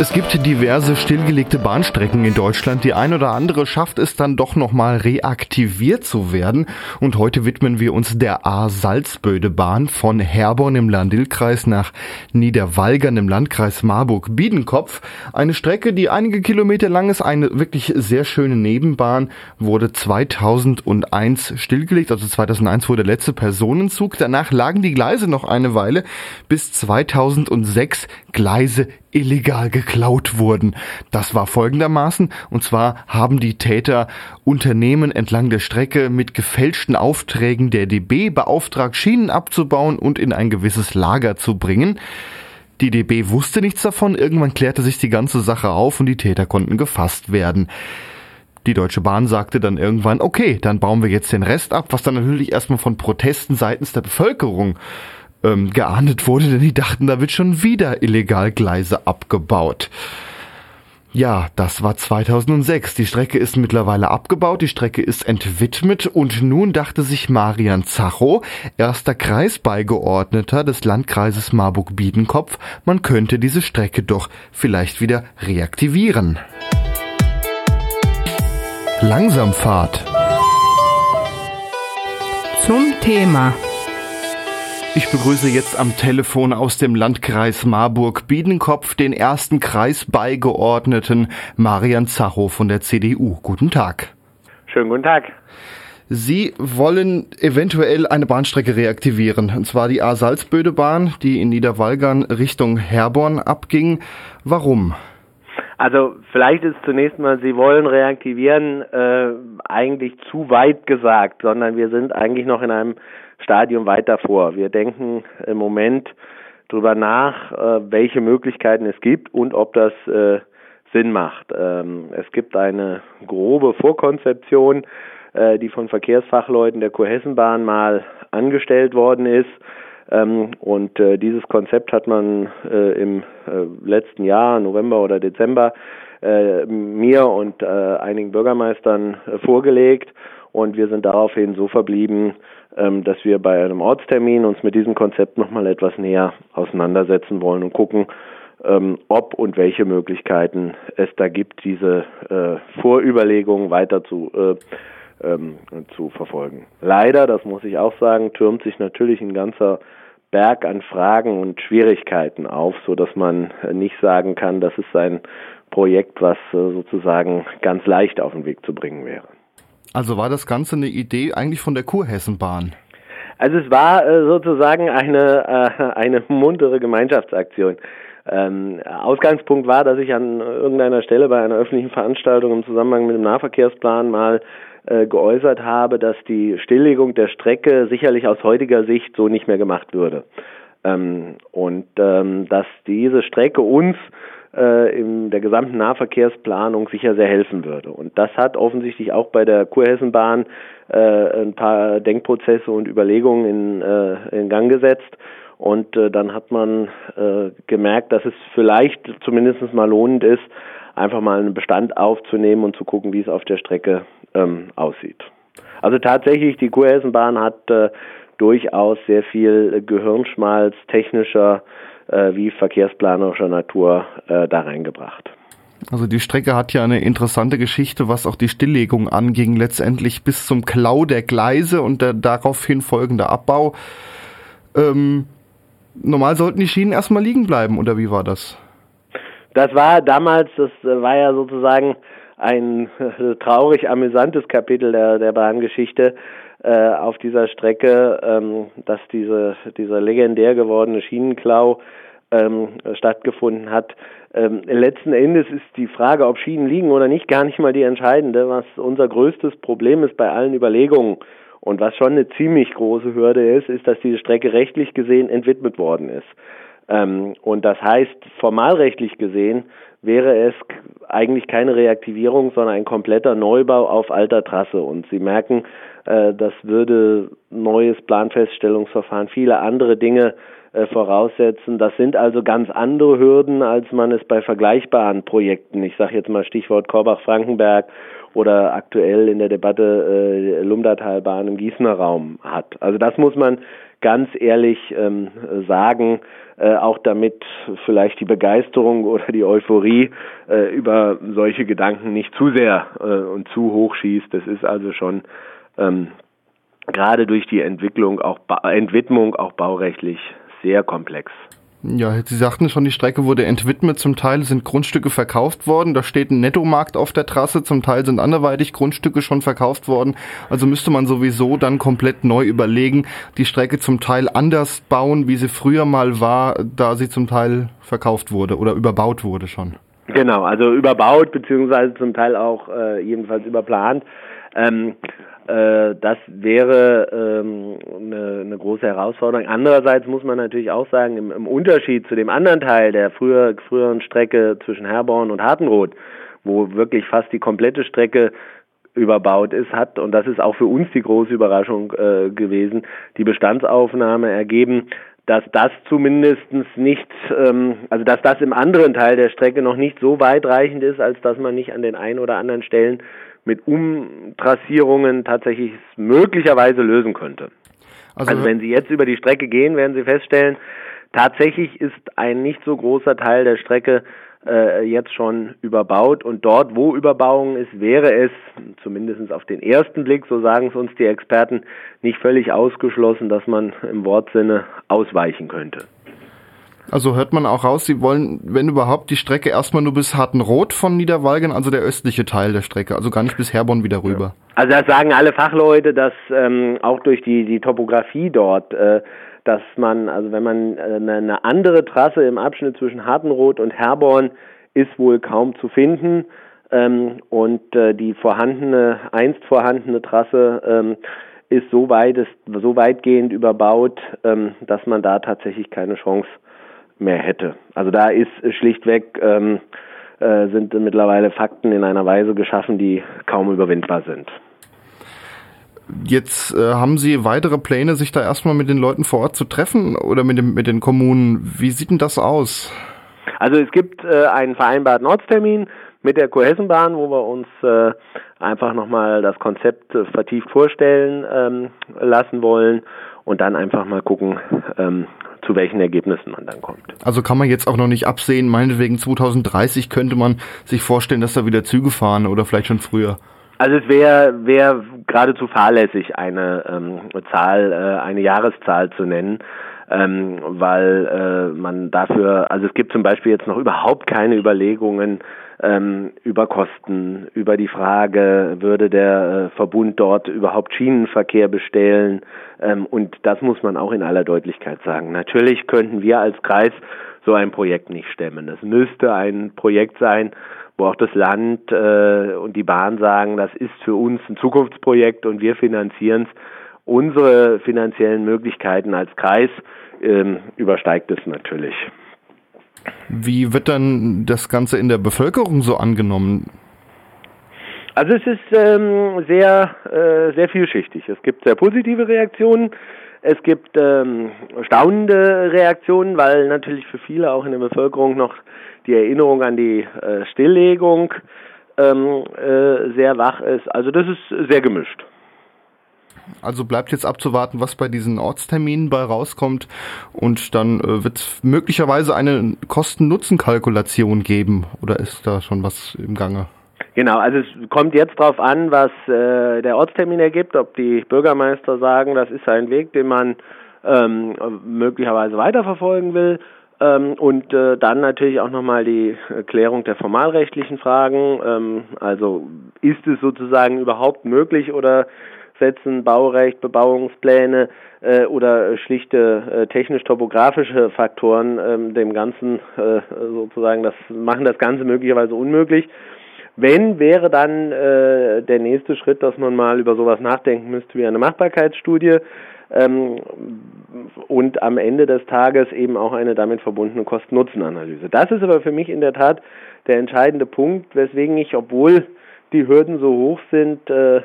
Es gibt diverse stillgelegte Bahnstrecken in Deutschland. Die ein oder andere schafft es dann doch nochmal reaktiviert zu werden. Und heute widmen wir uns der A-Salzböde-Bahn von Herborn im Landil-Kreis nach Niederwalgern im Landkreis Marburg-Biedenkopf. Eine Strecke, die einige Kilometer lang ist, eine wirklich sehr schöne Nebenbahn, wurde 2001 stillgelegt. Also 2001 wurde der letzte Personenzug. Danach lagen die Gleise noch eine Weile bis 2006 Gleise illegal geklaut wurden. Das war folgendermaßen, und zwar haben die Täter Unternehmen entlang der Strecke mit gefälschten Aufträgen der DB beauftragt, Schienen abzubauen und in ein gewisses Lager zu bringen. Die DB wusste nichts davon, irgendwann klärte sich die ganze Sache auf und die Täter konnten gefasst werden. Die Deutsche Bahn sagte dann irgendwann, okay, dann bauen wir jetzt den Rest ab, was dann natürlich erstmal von Protesten seitens der Bevölkerung ähm, geahndet wurde, denn die dachten, da wird schon wieder illegal Gleise abgebaut. Ja, das war 2006. Die Strecke ist mittlerweile abgebaut, die Strecke ist entwidmet und nun dachte sich Marian Zacho, erster Kreisbeigeordneter des Landkreises Marburg-Biedenkopf, man könnte diese Strecke doch vielleicht wieder reaktivieren. Langsamfahrt. Zum Thema. Ich begrüße jetzt am Telefon aus dem Landkreis Marburg-Biedenkopf den ersten Kreisbeigeordneten Marian Zacho von der CDU. Guten Tag. Schönen guten Tag. Sie wollen eventuell eine Bahnstrecke reaktivieren, und zwar die A-Salzböde-Bahn, die in Niederwalgern Richtung Herborn abging. Warum? Also vielleicht ist zunächst mal, Sie wollen reaktivieren, äh, eigentlich zu weit gesagt, sondern wir sind eigentlich noch in einem Stadium weiter vor. Wir denken im Moment darüber nach, äh, welche Möglichkeiten es gibt und ob das äh, Sinn macht. Ähm, es gibt eine grobe Vorkonzeption, äh, die von Verkehrsfachleuten der Kurhessenbahn mal angestellt worden ist. Ähm, und dieses Konzept hat man im letzten Jahr, November oder Dezember, mir und einigen Bürgermeistern vorgelegt. Und wir sind daraufhin so verblieben, dass wir bei einem Ortstermin uns mit diesem Konzept nochmal etwas näher auseinandersetzen wollen und gucken, ähm, ob und welche Möglichkeiten es da gibt, diese äh, Vorüberlegungen weiter zu, äh, ähm, zu verfolgen. Leider, das muss ich auch sagen, türmt sich natürlich ein ganzer Berg an Fragen und Schwierigkeiten auf, so dass man nicht sagen kann, das ist ein Projekt, was äh, sozusagen ganz leicht auf den Weg zu bringen wäre. Also war das Ganze eine Idee eigentlich von der Kurhessenbahn? Also es war äh, sozusagen eine, äh, eine muntere Gemeinschaftsaktion. Ähm, Ausgangspunkt war, dass ich an irgendeiner Stelle bei einer öffentlichen Veranstaltung im Zusammenhang mit dem Nahverkehrsplan mal äh, geäußert habe, dass die Stilllegung der Strecke sicherlich aus heutiger Sicht so nicht mehr gemacht würde. Ähm, und ähm, dass diese Strecke uns äh, in der gesamten Nahverkehrsplanung sicher sehr helfen würde. Und das hat offensichtlich auch bei der Kurhessenbahn äh, ein paar Denkprozesse und Überlegungen in, äh, in Gang gesetzt. Und äh, dann hat man äh, gemerkt, dass es vielleicht zumindest mal lohnend ist, einfach mal einen Bestand aufzunehmen und zu gucken, wie es auf der Strecke ähm, aussieht. Also tatsächlich, die Kurhessenbahn hat äh, durchaus sehr viel Gehirnschmalz technischer wie verkehrsplanerischer Natur äh, da reingebracht. Also die Strecke hat ja eine interessante Geschichte, was auch die Stilllegung anging, letztendlich bis zum Klau der Gleise und der daraufhin folgende Abbau. Ähm, normal sollten die Schienen erstmal liegen bleiben, oder wie war das? Das war damals, das war ja sozusagen ein traurig amüsantes Kapitel der, der Bahngeschichte äh, auf dieser Strecke, ähm, dass diese, dieser legendär gewordene Schienenklau ähm, stattgefunden hat. Ähm, letzten Endes ist die Frage, ob Schienen liegen oder nicht, gar nicht mal die entscheidende. Was unser größtes Problem ist bei allen Überlegungen und was schon eine ziemlich große Hürde ist, ist, dass diese Strecke rechtlich gesehen entwidmet worden ist. Ähm, und das heißt, formalrechtlich gesehen wäre es eigentlich keine Reaktivierung, sondern ein kompletter Neubau auf alter Trasse. Und Sie merken, äh, das würde neues Planfeststellungsverfahren, viele andere Dinge äh, voraussetzen. Das sind also ganz andere Hürden, als man es bei vergleichbaren Projekten, ich sage jetzt mal Stichwort Korbach-Frankenberg oder aktuell in der Debatte äh, Lumdatalbahn im Gießener Raum hat. Also das muss man ganz ehrlich ähm, sagen, äh, auch damit vielleicht die Begeisterung oder die Euphorie äh, über solche Gedanken nicht zu sehr äh, und zu hoch schießt. Das ist also schon ähm, gerade durch die Entwicklung auch ba Entwidmung auch baurechtlich sehr komplex. Ja, Sie sagten schon, die Strecke wurde entwidmet. Zum Teil sind Grundstücke verkauft worden. Da steht ein Nettomarkt auf der Trasse. Zum Teil sind anderweitig Grundstücke schon verkauft worden. Also müsste man sowieso dann komplett neu überlegen, die Strecke zum Teil anders bauen, wie sie früher mal war, da sie zum Teil verkauft wurde oder überbaut wurde schon. Genau, also überbaut beziehungsweise zum Teil auch äh, jedenfalls überplant. Ähm, äh, das wäre ähm, eine, eine große Herausforderung. Andererseits muss man natürlich auch sagen, im, im Unterschied zu dem anderen Teil der früher, früheren Strecke zwischen Herborn und Hartenroth, wo wirklich fast die komplette Strecke überbaut ist, hat, und das ist auch für uns die große Überraschung äh, gewesen, die Bestandsaufnahme ergeben, dass das zumindestens nicht, ähm, also dass das im anderen Teil der Strecke noch nicht so weitreichend ist, als dass man nicht an den ein oder anderen Stellen mit Umtrassierungen tatsächlich möglicherweise lösen könnte. Also, also wenn Sie jetzt über die Strecke gehen, werden Sie feststellen, tatsächlich ist ein nicht so großer Teil der Strecke äh, jetzt schon überbaut und dort, wo Überbauung ist, wäre es zumindest auf den ersten Blick, so sagen es uns die Experten, nicht völlig ausgeschlossen, dass man im Wortsinne ausweichen könnte. Also hört man auch raus, Sie wollen, wenn überhaupt, die Strecke erstmal nur bis Hartenrot von Niederwalgen, also der östliche Teil der Strecke, also gar nicht bis Herborn wieder rüber. Also das sagen alle Fachleute, dass ähm, auch durch die, die Topografie dort, äh, dass man, also wenn man äh, eine andere Trasse im Abschnitt zwischen Hartenrot und Herborn ist wohl kaum zu finden. Ähm, und äh, die vorhandene, einst vorhandene Trasse ähm, ist so weit ist so weitgehend überbaut, ähm, dass man da tatsächlich keine Chance mehr hätte. Also da ist schlichtweg ähm, äh, sind mittlerweile Fakten in einer Weise geschaffen, die kaum überwindbar sind. Jetzt äh, haben Sie weitere Pläne, sich da erstmal mit den Leuten vor Ort zu treffen oder mit, dem, mit den Kommunen. Wie sieht denn das aus? Also es gibt äh, einen vereinbarten Ortstermin mit der Kurhessenbahn, wo wir uns äh, einfach nochmal das Konzept äh, vertieft vorstellen ähm, lassen wollen und dann einfach mal gucken, ähm, zu welchen Ergebnissen man dann kommt. Also kann man jetzt auch noch nicht absehen, meinetwegen 2030 könnte man sich vorstellen, dass da wieder Züge fahren oder vielleicht schon früher. Also es wäre wär geradezu fahrlässig, eine ähm, Zahl, äh, eine Jahreszahl zu nennen ähm, weil äh, man dafür, also es gibt zum Beispiel jetzt noch überhaupt keine Überlegungen ähm, über Kosten, über die Frage, würde der äh, Verbund dort überhaupt Schienenverkehr bestellen ähm, und das muss man auch in aller Deutlichkeit sagen. Natürlich könnten wir als Kreis so ein Projekt nicht stemmen. Es müsste ein Projekt sein, wo auch das Land äh, und die Bahn sagen, das ist für uns ein Zukunftsprojekt und wir finanzieren es unsere finanziellen Möglichkeiten als Kreis ähm, übersteigt es natürlich. Wie wird dann das Ganze in der Bevölkerung so angenommen? Also es ist ähm, sehr, äh, sehr vielschichtig. Es gibt sehr positive Reaktionen, es gibt ähm, staunende Reaktionen, weil natürlich für viele auch in der Bevölkerung noch die Erinnerung an die äh, Stilllegung ähm, äh, sehr wach ist. Also das ist sehr gemischt. Also bleibt jetzt abzuwarten, was bei diesen Ortsterminen bei rauskommt und dann äh, wird es möglicherweise eine Kosten-Nutzen-Kalkulation geben oder ist da schon was im Gange? Genau, also es kommt jetzt darauf an, was äh, der Ortstermin ergibt, ob die Bürgermeister sagen, das ist ein Weg, den man ähm, möglicherweise weiterverfolgen will. Ähm, und äh, dann natürlich auch nochmal die Klärung der formalrechtlichen Fragen. Ähm, also ist es sozusagen überhaupt möglich oder setzen, Baurecht, Bebauungspläne äh, oder schlichte äh, technisch-topografische Faktoren ähm, dem Ganzen äh, sozusagen das machen das Ganze möglicherweise unmöglich. Wenn wäre dann äh, der nächste Schritt, dass man mal über sowas nachdenken müsste wie eine Machbarkeitsstudie ähm, und am Ende des Tages eben auch eine damit verbundene Kosten-Nutzen-Analyse. Das ist aber für mich in der Tat der entscheidende Punkt, weswegen ich, obwohl die Hürden so hoch sind, äh,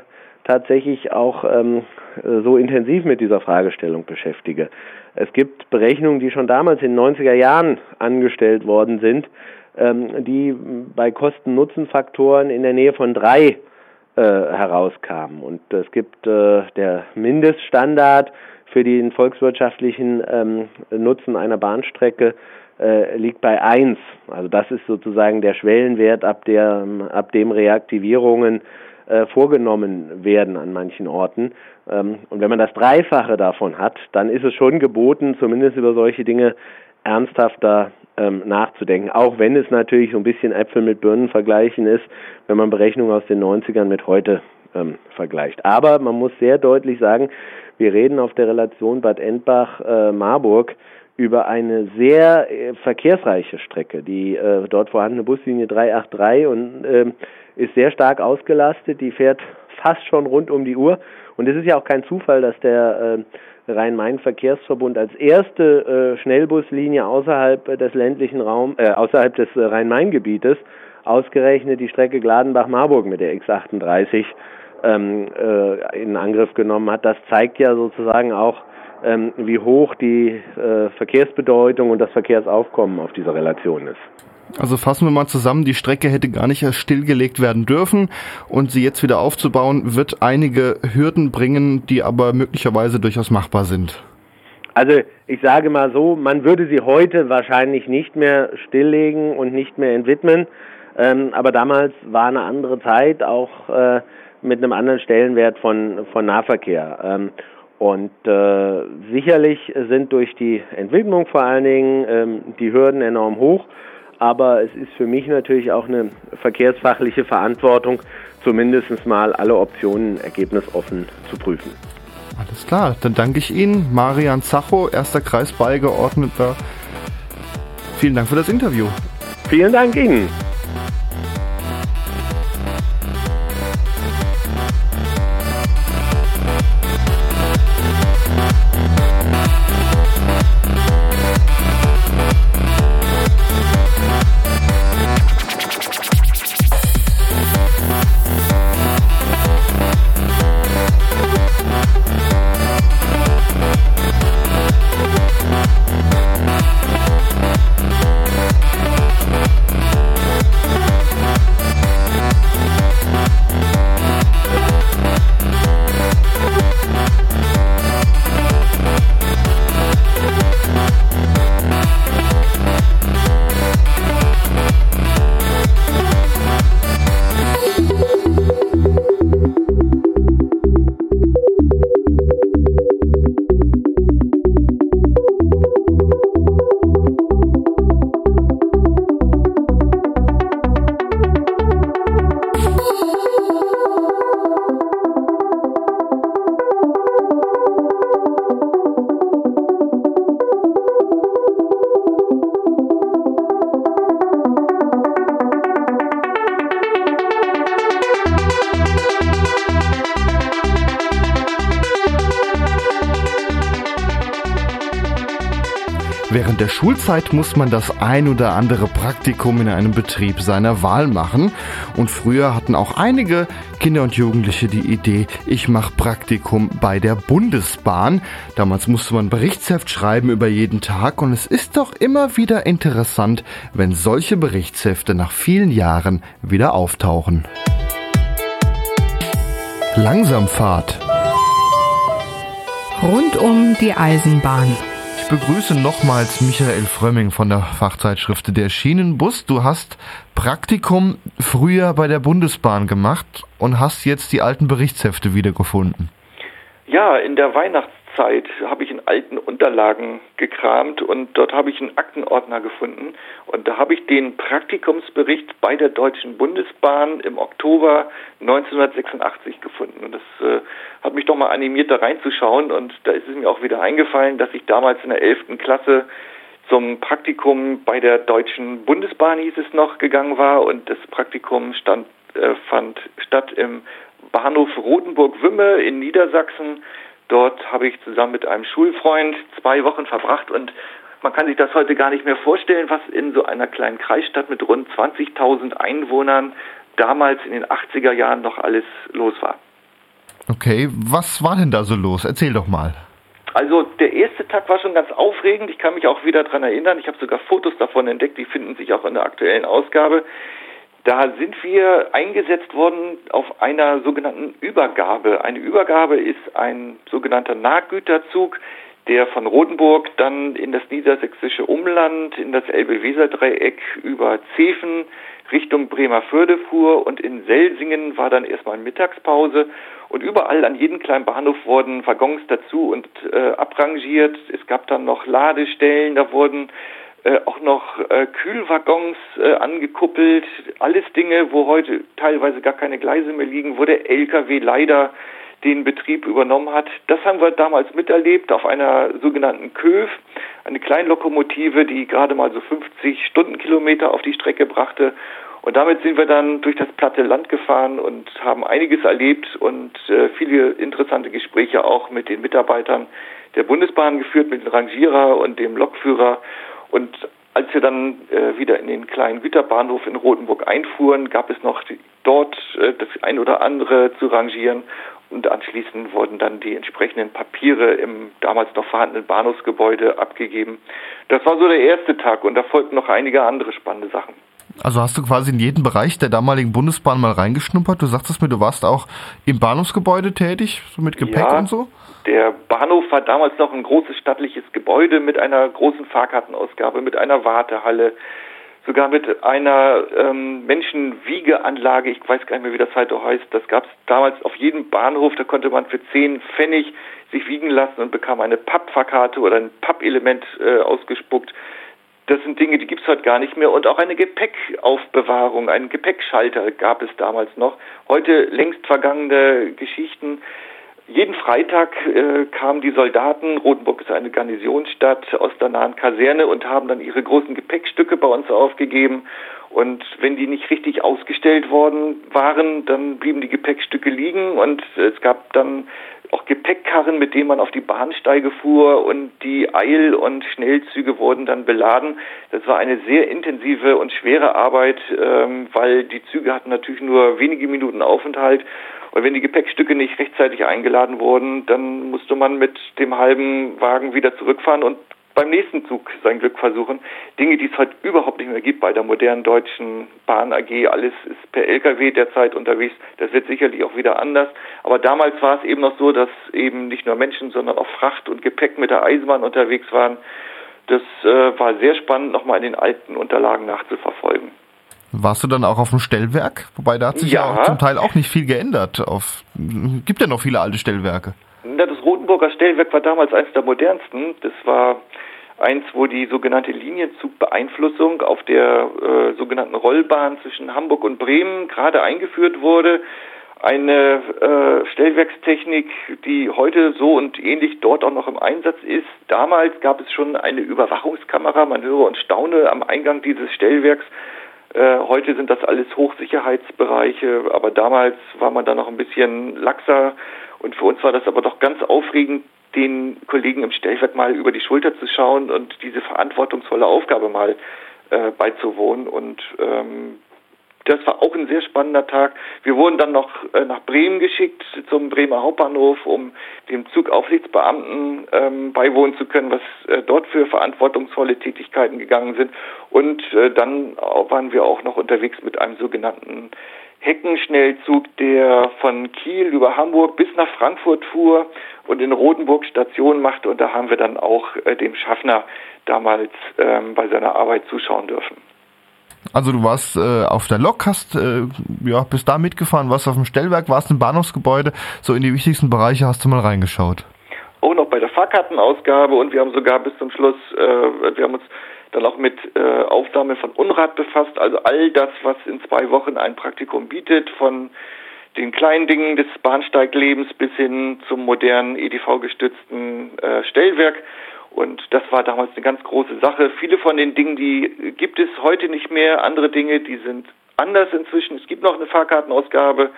tatsächlich auch ähm, so intensiv mit dieser Fragestellung beschäftige. Es gibt Berechnungen, die schon damals in den 90er Jahren angestellt worden sind, ähm, die bei Kosten-Nutzen-Faktoren in der Nähe von drei äh, herauskamen. Und es gibt äh, der Mindeststandard für den volkswirtschaftlichen ähm, Nutzen einer Bahnstrecke äh, liegt bei eins. Also das ist sozusagen der Schwellenwert, ab, der, ab dem Reaktivierungen äh, vorgenommen werden an manchen Orten. Ähm, und wenn man das Dreifache davon hat, dann ist es schon geboten, zumindest über solche Dinge ernsthafter ähm, nachzudenken. Auch wenn es natürlich so ein bisschen Äpfel mit Birnen vergleichen ist, wenn man Berechnungen aus den 90ern mit heute ähm, vergleicht. Aber man muss sehr deutlich sagen, wir reden auf der Relation Bad Endbach-Marburg äh, über eine sehr äh, verkehrsreiche Strecke. Die äh, dort vorhandene Buslinie 383 und äh, ist sehr stark ausgelastet. Die fährt fast schon rund um die Uhr. Und es ist ja auch kein Zufall, dass der äh, Rhein-Main-Verkehrsverbund als erste äh, Schnellbuslinie außerhalb des ländlichen Raums, äh, außerhalb des äh, Rhein-Main-Gebietes ausgerechnet die Strecke Gladenbach-Marburg mit der X38 ähm, äh, in Angriff genommen hat. Das zeigt ja sozusagen auch, ähm, wie hoch die äh, Verkehrsbedeutung und das Verkehrsaufkommen auf dieser Relation ist. Also fassen wir mal zusammen, die Strecke hätte gar nicht erst stillgelegt werden dürfen und sie jetzt wieder aufzubauen, wird einige Hürden bringen, die aber möglicherweise durchaus machbar sind. Also ich sage mal so, man würde sie heute wahrscheinlich nicht mehr stilllegen und nicht mehr entwidmen, ähm, aber damals war eine andere Zeit, auch äh, mit einem anderen Stellenwert von, von Nahverkehr. Ähm, und äh, sicherlich sind durch die Entwicklung vor allen Dingen ähm, die Hürden enorm hoch. Aber es ist für mich natürlich auch eine verkehrsfachliche Verantwortung, zumindest mal alle Optionen ergebnisoffen zu prüfen. Alles klar, dann danke ich Ihnen, Marian Zacho, erster Kreisbeigeordneter. Vielen Dank für das Interview. Vielen Dank Ihnen. Der Schulzeit muss man das ein oder andere Praktikum in einem Betrieb seiner Wahl machen. Und früher hatten auch einige Kinder und Jugendliche die Idee, ich mache Praktikum bei der Bundesbahn. Damals musste man Berichtsheft schreiben über jeden Tag und es ist doch immer wieder interessant, wenn solche Berichtshefte nach vielen Jahren wieder auftauchen. Langsamfahrt. Rund um die Eisenbahn. Begrüße nochmals Michael Frömming von der Fachzeitschrift Der Schienenbus. Du hast Praktikum früher bei der Bundesbahn gemacht und hast jetzt die alten Berichtshefte wiedergefunden. Ja, in der Weihnachts Zeit habe ich in alten Unterlagen gekramt und dort habe ich einen Aktenordner gefunden. Und da habe ich den Praktikumsbericht bei der Deutschen Bundesbahn im Oktober 1986 gefunden. Und das äh, hat mich doch mal animiert da reinzuschauen. Und da ist es mir auch wieder eingefallen, dass ich damals in der 11. Klasse zum Praktikum bei der Deutschen Bundesbahn hieß es noch gegangen war. Und das Praktikum stand, äh, fand statt im Bahnhof Rotenburg-Wümme in Niedersachsen Dort habe ich zusammen mit einem Schulfreund zwei Wochen verbracht und man kann sich das heute gar nicht mehr vorstellen, was in so einer kleinen Kreisstadt mit rund 20.000 Einwohnern damals in den 80er Jahren noch alles los war. Okay, was war denn da so los? Erzähl doch mal. Also der erste Tag war schon ganz aufregend. Ich kann mich auch wieder daran erinnern. Ich habe sogar Fotos davon entdeckt, die finden sich auch in der aktuellen Ausgabe. Da sind wir eingesetzt worden auf einer sogenannten Übergabe. Eine Übergabe ist ein sogenannter Nahgüterzug, der von Rotenburg dann in das niedersächsische Umland, in das Elbe-Weser-Dreieck über Zefen Richtung Bremerförde fuhr und in Selsingen war dann erstmal Mittagspause und überall an jedem kleinen Bahnhof wurden Waggons dazu und äh, abrangiert. Es gab dann noch Ladestellen, da wurden äh, auch noch äh, Kühlwaggons äh, angekuppelt, alles Dinge, wo heute teilweise gar keine Gleise mehr liegen, wo der LKW leider den Betrieb übernommen hat. Das haben wir damals miterlebt auf einer sogenannten Köf, eine Kleinlokomotive, die gerade mal so 50 Stundenkilometer auf die Strecke brachte. Und damit sind wir dann durch das platte Land gefahren und haben einiges erlebt und äh, viele interessante Gespräche auch mit den Mitarbeitern der Bundesbahn geführt, mit dem Rangierer und dem Lokführer. Und als wir dann äh, wieder in den kleinen Güterbahnhof in Rothenburg einfuhren, gab es noch die, dort äh, das ein oder andere zu rangieren und anschließend wurden dann die entsprechenden Papiere im damals noch vorhandenen Bahnhofsgebäude abgegeben. Das war so der erste Tag und da folgten noch einige andere spannende Sachen. Also hast du quasi in jeden Bereich der damaligen Bundesbahn mal reingeschnuppert? Du sagtest mir, du warst auch im Bahnhofsgebäude tätig, so mit Gepäck ja, und so? Der Bahnhof war damals noch ein großes stattliches Gebäude mit einer großen Fahrkartenausgabe, mit einer Wartehalle, sogar mit einer ähm, Menschenwiegeanlage, ich weiß gar nicht mehr, wie das heute heißt. Das gab es damals auf jedem Bahnhof, da konnte man für 10 Pfennig sich wiegen lassen und bekam eine Pappfahrkarte oder ein Pappelement äh, ausgespuckt. Das sind Dinge, die gibt es heute gar nicht mehr. Und auch eine Gepäckaufbewahrung, einen Gepäckschalter gab es damals noch. Heute längst vergangene Geschichten. Jeden Freitag äh, kamen die Soldaten, Rotenburg ist eine Garnisonsstadt, aus der nahen Kaserne und haben dann ihre großen Gepäckstücke bei uns aufgegeben. Und wenn die nicht richtig ausgestellt worden waren, dann blieben die Gepäckstücke liegen und es gab dann auch Gepäckkarren, mit denen man auf die Bahnsteige fuhr und die Eil- und Schnellzüge wurden dann beladen. Das war eine sehr intensive und schwere Arbeit, ähm, weil die Züge hatten natürlich nur wenige Minuten Aufenthalt und wenn die Gepäckstücke nicht rechtzeitig eingeladen wurden, dann musste man mit dem halben Wagen wieder zurückfahren und beim nächsten Zug sein Glück versuchen. Dinge, die es heute überhaupt nicht mehr gibt bei der modernen deutschen Bahn AG. Alles ist per Lkw derzeit unterwegs. Das wird sicherlich auch wieder anders. Aber damals war es eben noch so, dass eben nicht nur Menschen, sondern auch Fracht und Gepäck mit der Eisenbahn unterwegs waren. Das äh, war sehr spannend, nochmal in den alten Unterlagen nachzuverfolgen. Warst du dann auch auf dem Stellwerk? Wobei da hat sich ja, ja zum Teil auch nicht viel geändert. Auf, gibt ja noch viele alte Stellwerke. Das Rotenburger Stellwerk war damals eines der modernsten. Das war eins, wo die sogenannte Linienzugbeeinflussung auf der äh, sogenannten Rollbahn zwischen Hamburg und Bremen gerade eingeführt wurde. Eine äh, Stellwerkstechnik, die heute so und ähnlich dort auch noch im Einsatz ist. Damals gab es schon eine Überwachungskamera, man höre und staune am Eingang dieses Stellwerks Äh, heute sind das alles Hochsicherheitsbereiche, aber damals war man da noch ein bisschen laxer und für uns war das aber doch ganz aufregend, den Kollegen im Stellwerk mal über die Schulter zu schauen und diese verantwortungsvolle Aufgabe mal äh, beizuwohnen. Und ähm, das war auch ein sehr spannender Tag. Wir wurden dann noch äh, nach Bremen geschickt zum Bremer Hauptbahnhof, um dem Zugaufsichtsbeamten ähm, beiwohnen zu können, was äh, dort für verantwortungsvolle Tätigkeiten gegangen sind. Und äh, dann waren wir auch noch unterwegs mit einem sogenannten Heckenschnellzug, der von Kiel über Hamburg bis nach Frankfurt fuhr und in Rotenburg Station machte. Und da haben wir dann auch äh, dem Schaffner damals ähm, bei seiner Arbeit zuschauen dürfen. Also du warst äh, auf der Lok, hast äh, ja bist da mitgefahren, warst auf dem Stellwerk, warst im Bahnhofsgebäude, so in die wichtigsten Bereiche hast du mal reingeschaut. Auch noch bei der Fahrkartenausgabe und wir haben sogar bis zum Schluss, äh, wir haben uns dann auch mit äh, Aufnahme von Unrat befasst, also all das, was in zwei Wochen ein Praktikum bietet, von den kleinen Dingen des Bahnsteiglebens bis hin zum modernen EDV-gestützten äh, Stellwerk. Und das war damals eine ganz große Sache. Viele von den Dingen, die gibt es heute nicht mehr. Andere Dinge, die sind anders inzwischen. Es gibt noch eine Fahrkartenausgabe,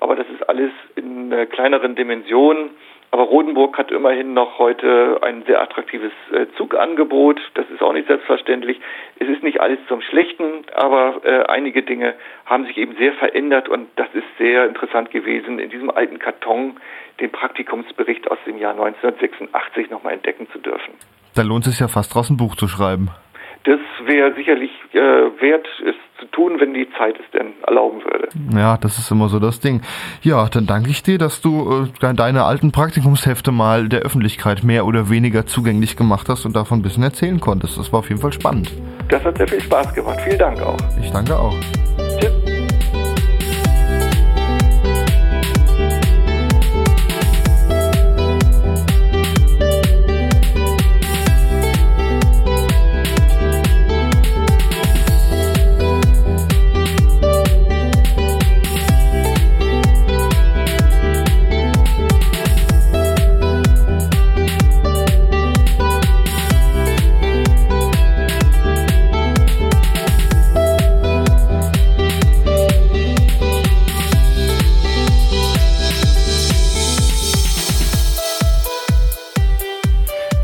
aber das ist alles in kleineren Dimensionen. Aber Rodenburg hat immerhin noch heute ein sehr attraktives äh, Zugangebot. Das ist auch nicht selbstverständlich. Es ist nicht alles zum Schlechten, aber äh, einige Dinge haben sich eben sehr verändert und das ist sehr interessant gewesen, in diesem alten Karton den Praktikumsbericht aus dem Jahr 1986 nochmal entdecken zu dürfen. Da lohnt es ja fast draus ein Buch zu schreiben. Das wäre sicherlich äh, wert, es zu tun, wenn die Zeit es denn erlauben würde. Ja, das ist immer so das Ding. Ja, dann danke ich dir, dass du äh, deine alten Praktikumshefte mal der Öffentlichkeit mehr oder weniger zugänglich gemacht hast und davon ein bisschen erzählen konntest. Das war auf jeden Fall spannend. Das hat sehr viel Spaß gemacht. Vielen Dank auch. Ich danke auch.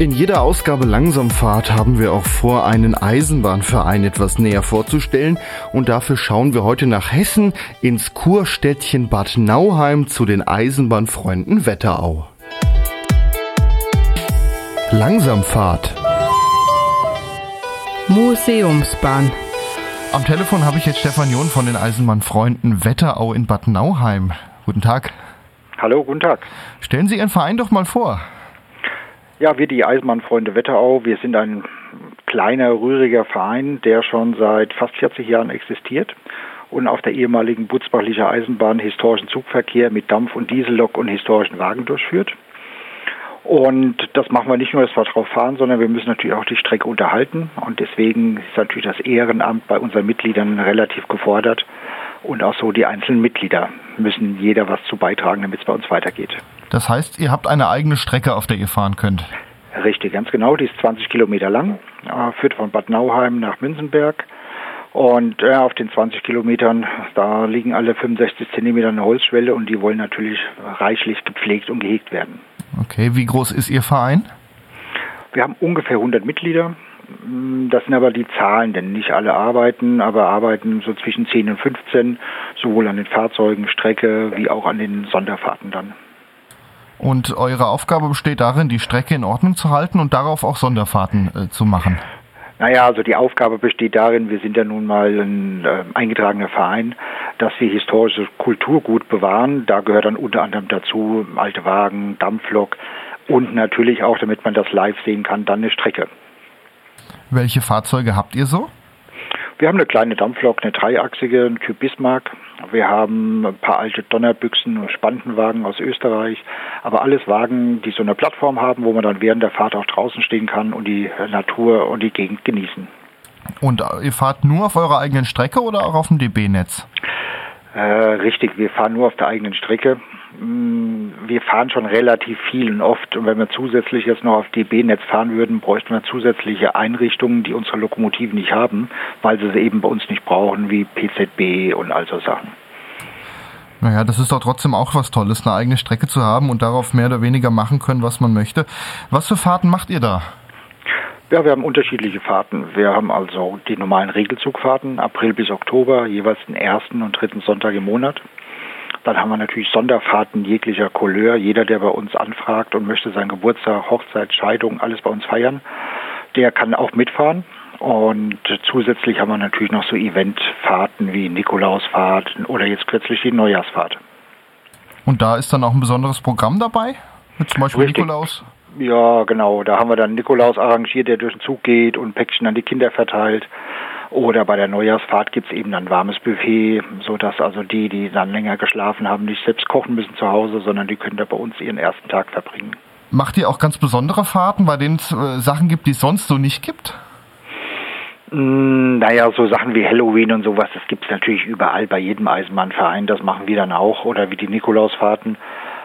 In jeder Ausgabe Langsamfahrt haben wir auch vor, einen Eisenbahnverein etwas näher vorzustellen und dafür schauen wir heute nach Hessen ins Kurstädtchen Bad Nauheim zu den Eisenbahnfreunden Wetterau. Langsamfahrt. Museumsbahn. Am Telefon habe ich jetzt Stefan John von den Eisenbahnfreunden Wetterau in Bad Nauheim. Guten Tag. Hallo, guten Tag. Stellen Sie Ihren Verein doch mal vor. Ja, wir die Eisenbahnfreunde Wetterau, wir sind ein kleiner, rühriger Verein, der schon seit fast 40 Jahren existiert und auf der ehemaligen Butzbachlicher Eisenbahn historischen Zugverkehr mit Dampf- und Diesellok und historischen Wagen durchführt. Und das machen wir nicht nur, dass wir drauf fahren, sondern wir müssen natürlich auch die Strecke unterhalten. Und deswegen ist natürlich das Ehrenamt bei unseren Mitgliedern relativ gefordert. Und auch so die einzelnen Mitglieder müssen jeder was zu beitragen, damit es bei uns weitergeht. Das heißt, ihr habt eine eigene Strecke, auf der ihr fahren könnt. Richtig, ganz genau. Die ist 20 Kilometer lang, äh, führt von Bad Nauheim nach Münzenberg. Und äh, auf den 20 Kilometern, da liegen alle 65 Zentimeter eine Holzschwelle und die wollen natürlich reichlich gepflegt und gehegt werden. Okay, wie groß ist Ihr Verein? Wir haben ungefähr 100 Mitglieder. Das sind aber die Zahlen, denn nicht alle arbeiten, aber arbeiten so zwischen 10 und 15, sowohl an den Fahrzeugen, Strecke wie auch an den Sonderfahrten dann. Und eure Aufgabe besteht darin, die Strecke in Ordnung zu halten und darauf auch Sonderfahrten äh, zu machen? Naja, also die Aufgabe besteht darin, wir sind ja nun mal ein äh, eingetragener Verein, dass wir historische Kulturgut bewahren. Da gehört dann unter anderem dazu alte Wagen, Dampflok und natürlich auch, damit man das live sehen kann, dann eine Strecke. Welche Fahrzeuge habt ihr so? Wir haben eine kleine Dampflok, eine dreiachsige, ein Typ Bismarck. Wir haben ein paar alte Donnerbüchsen und Spantenwagen aus Österreich. Aber alles Wagen, die so eine Plattform haben, wo man dann während der Fahrt auch draußen stehen kann und die Natur und die Gegend genießen. Und ihr fahrt nur auf eurer eigenen Strecke oder auch auf dem DB-Netz? Äh, richtig, wir fahren nur auf der eigenen Strecke. Wir fahren schon relativ viel und oft. Und wenn wir zusätzlich jetzt noch auf DB-Netz fahren würden, bräuchten wir zusätzliche Einrichtungen, die unsere Lokomotiven nicht haben, weil sie sie eben bei uns nicht brauchen, wie PZB und all so Sachen. Naja, das ist doch trotzdem auch was Tolles, eine eigene Strecke zu haben und darauf mehr oder weniger machen können, was man möchte. Was für Fahrten macht ihr da? Ja, wir haben unterschiedliche Fahrten. Wir haben also die normalen Regelzugfahrten, April bis Oktober, jeweils den ersten und dritten Sonntag im Monat. Dann haben wir natürlich Sonderfahrten jeglicher Couleur. Jeder, der bei uns anfragt und möchte seinen Geburtstag, Hochzeit, Scheidung, alles bei uns feiern, der kann auch mitfahren. Und zusätzlich haben wir natürlich noch so Eventfahrten wie Nikolausfahrt oder jetzt kürzlich die Neujahrsfahrt. Und da ist dann auch ein besonderes Programm dabei? Mit zum Beispiel Richtig. Nikolaus? Ja, genau. Da haben wir dann Nikolaus arrangiert, der durch den Zug geht und Päckchen an die Kinder verteilt. Oder bei der Neujahrsfahrt gibt es eben dann warmes Buffet, sodass also die, die dann länger geschlafen haben, nicht selbst kochen müssen zu Hause, sondern die können da bei uns ihren ersten Tag verbringen. Macht ihr auch ganz besondere Fahrten, bei denen es äh, Sachen gibt, die es sonst so nicht gibt? Mm, naja, so Sachen wie Halloween und sowas, das gibt es natürlich überall bei jedem Eisenbahnverein. Das machen wir dann auch. Oder wie die Nikolausfahrten.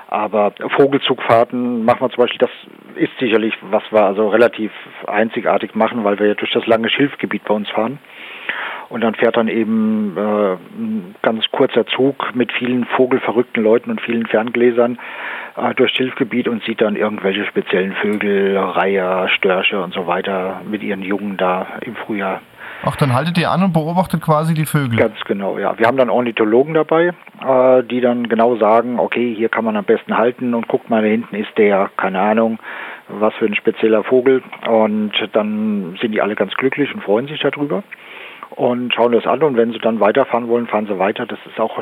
Aber Vogelzugfahrten machen wir zum Beispiel, das ist sicherlich, was wir also relativ einzigartig machen, weil wir ja durch das lange Schilfgebiet bei uns fahren. Und dann fährt dann eben äh, ein ganz kurzer Zug mit vielen vogelverrückten Leuten und vielen Ferngläsern äh, durchs Schilfgebiet und sieht dann irgendwelche speziellen Vögel, Reiher, Störche und so weiter mit ihren Jungen da im Frühjahr. Ach, dann haltet ihr an und beobachtet quasi die Vögel. Ganz genau, ja. Wir haben dann Ornithologen dabei, äh, die dann genau sagen, okay, hier kann man am besten halten und guckt mal, da hinten ist der, keine Ahnung, was für ein spezieller Vogel. Und dann sind die alle ganz glücklich und freuen sich darüber und schauen das an. Und wenn sie dann weiterfahren wollen, fahren sie weiter. Das ist auch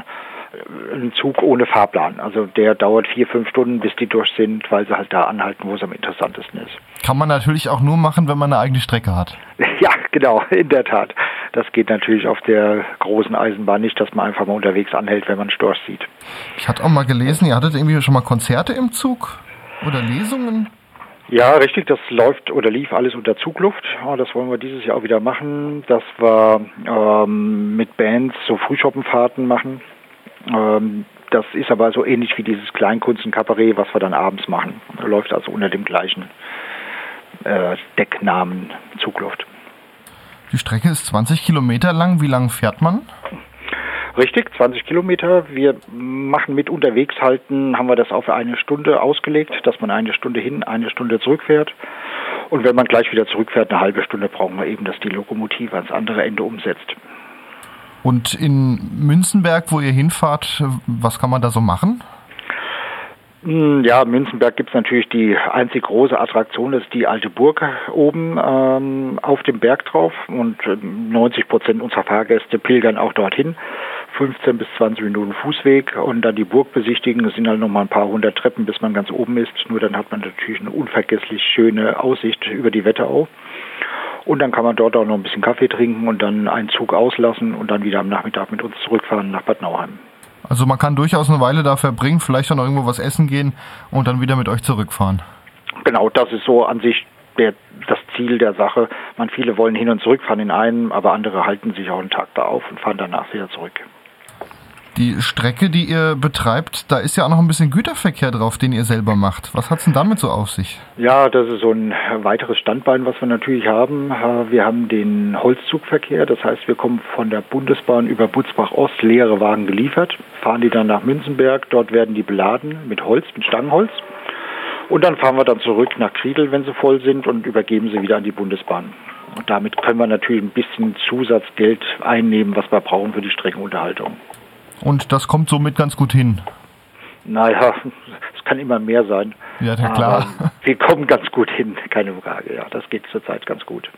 ein Zug ohne Fahrplan. Also der dauert vier, fünf Stunden, bis die durch sind, weil sie halt da anhalten, wo es am interessantesten ist. Kann man natürlich auch nur machen, wenn man eine eigene Strecke hat. Ja, genau, in der Tat. Das geht natürlich auf der großen Eisenbahn nicht, dass man einfach mal unterwegs anhält, wenn man Storch sieht. Ich hatte auch mal gelesen, ihr hattet irgendwie schon mal Konzerte im Zug oder Lesungen? Ja, richtig, das läuft oder lief alles unter Zugluft. Das wollen wir dieses Jahr auch wieder machen, dass wir ähm, mit Bands so Frühschoppenfahrten machen. Ähm, das ist aber so ähnlich wie dieses Kleinkunsten-Kabarett, was wir dann abends machen. Läuft also unter dem gleichen äh, Decknamen Zugluft. Die Strecke ist 20 Kilometer lang. Wie lang fährt man? Richtig, 20 Kilometer. Wir machen mit unterwegs halten, haben wir das auf eine Stunde ausgelegt, dass man eine Stunde hin, eine Stunde zurückfährt. Und wenn man gleich wieder zurückfährt, eine halbe Stunde brauchen wir eben, dass die Lokomotive ans andere Ende umsetzt. Und in Münzenberg, wo ihr hinfahrt, was kann man da so machen? Hm, ja, in Münzenberg gibt es natürlich die einzig große Attraktion, das ist die alte Burg oben ähm, auf dem Berg drauf und 90 ähm, Prozent unserer Fahrgäste pilgern auch dorthin. 15 bis 20 Minuten Fußweg und dann die Burg besichtigen. Es sind halt nochmal ein paar hundert Treppen, bis man ganz oben ist. Nur dann hat man natürlich eine unvergesslich schöne Aussicht über die Wetterau. Und dann kann man dort auch noch ein bisschen Kaffee trinken und dann einen Zug auslassen und dann wieder am Nachmittag mit uns zurückfahren nach Bad Nauheim. Also man kann durchaus eine Weile da verbringen, vielleicht dann irgendwo was essen gehen und dann wieder mit euch zurückfahren. Genau, das ist so an sich der, das Ziel der Sache. Man viele wollen hin und zurückfahren in einem, aber andere halten sich auch einen Tag da auf und fahren danach wieder zurück. Die Strecke, die ihr betreibt, da ist ja auch noch ein bisschen Güterverkehr drauf, den ihr selber macht. Was hat es denn damit so auf sich? Ja, das ist so ein weiteres Standbein, was wir natürlich haben. Wir haben den Holzzugverkehr, das heißt, wir kommen von der Bundesbahn über Butzbach Ost leere Wagen geliefert, fahren die dann nach Münzenberg, dort werden die beladen mit Holz, mit Stangenholz. Und dann fahren wir dann zurück nach Kriedel, wenn sie voll sind, und übergeben sie wieder an die Bundesbahn. Und damit können wir natürlich ein bisschen Zusatzgeld einnehmen, was wir brauchen für die Streckenunterhaltung. Und das kommt somit ganz gut hin. Naja, es kann immer mehr sein. Ja, klar. Aber wir kommen ganz gut hin, keine Frage. Ja, das geht zurzeit ganz gut.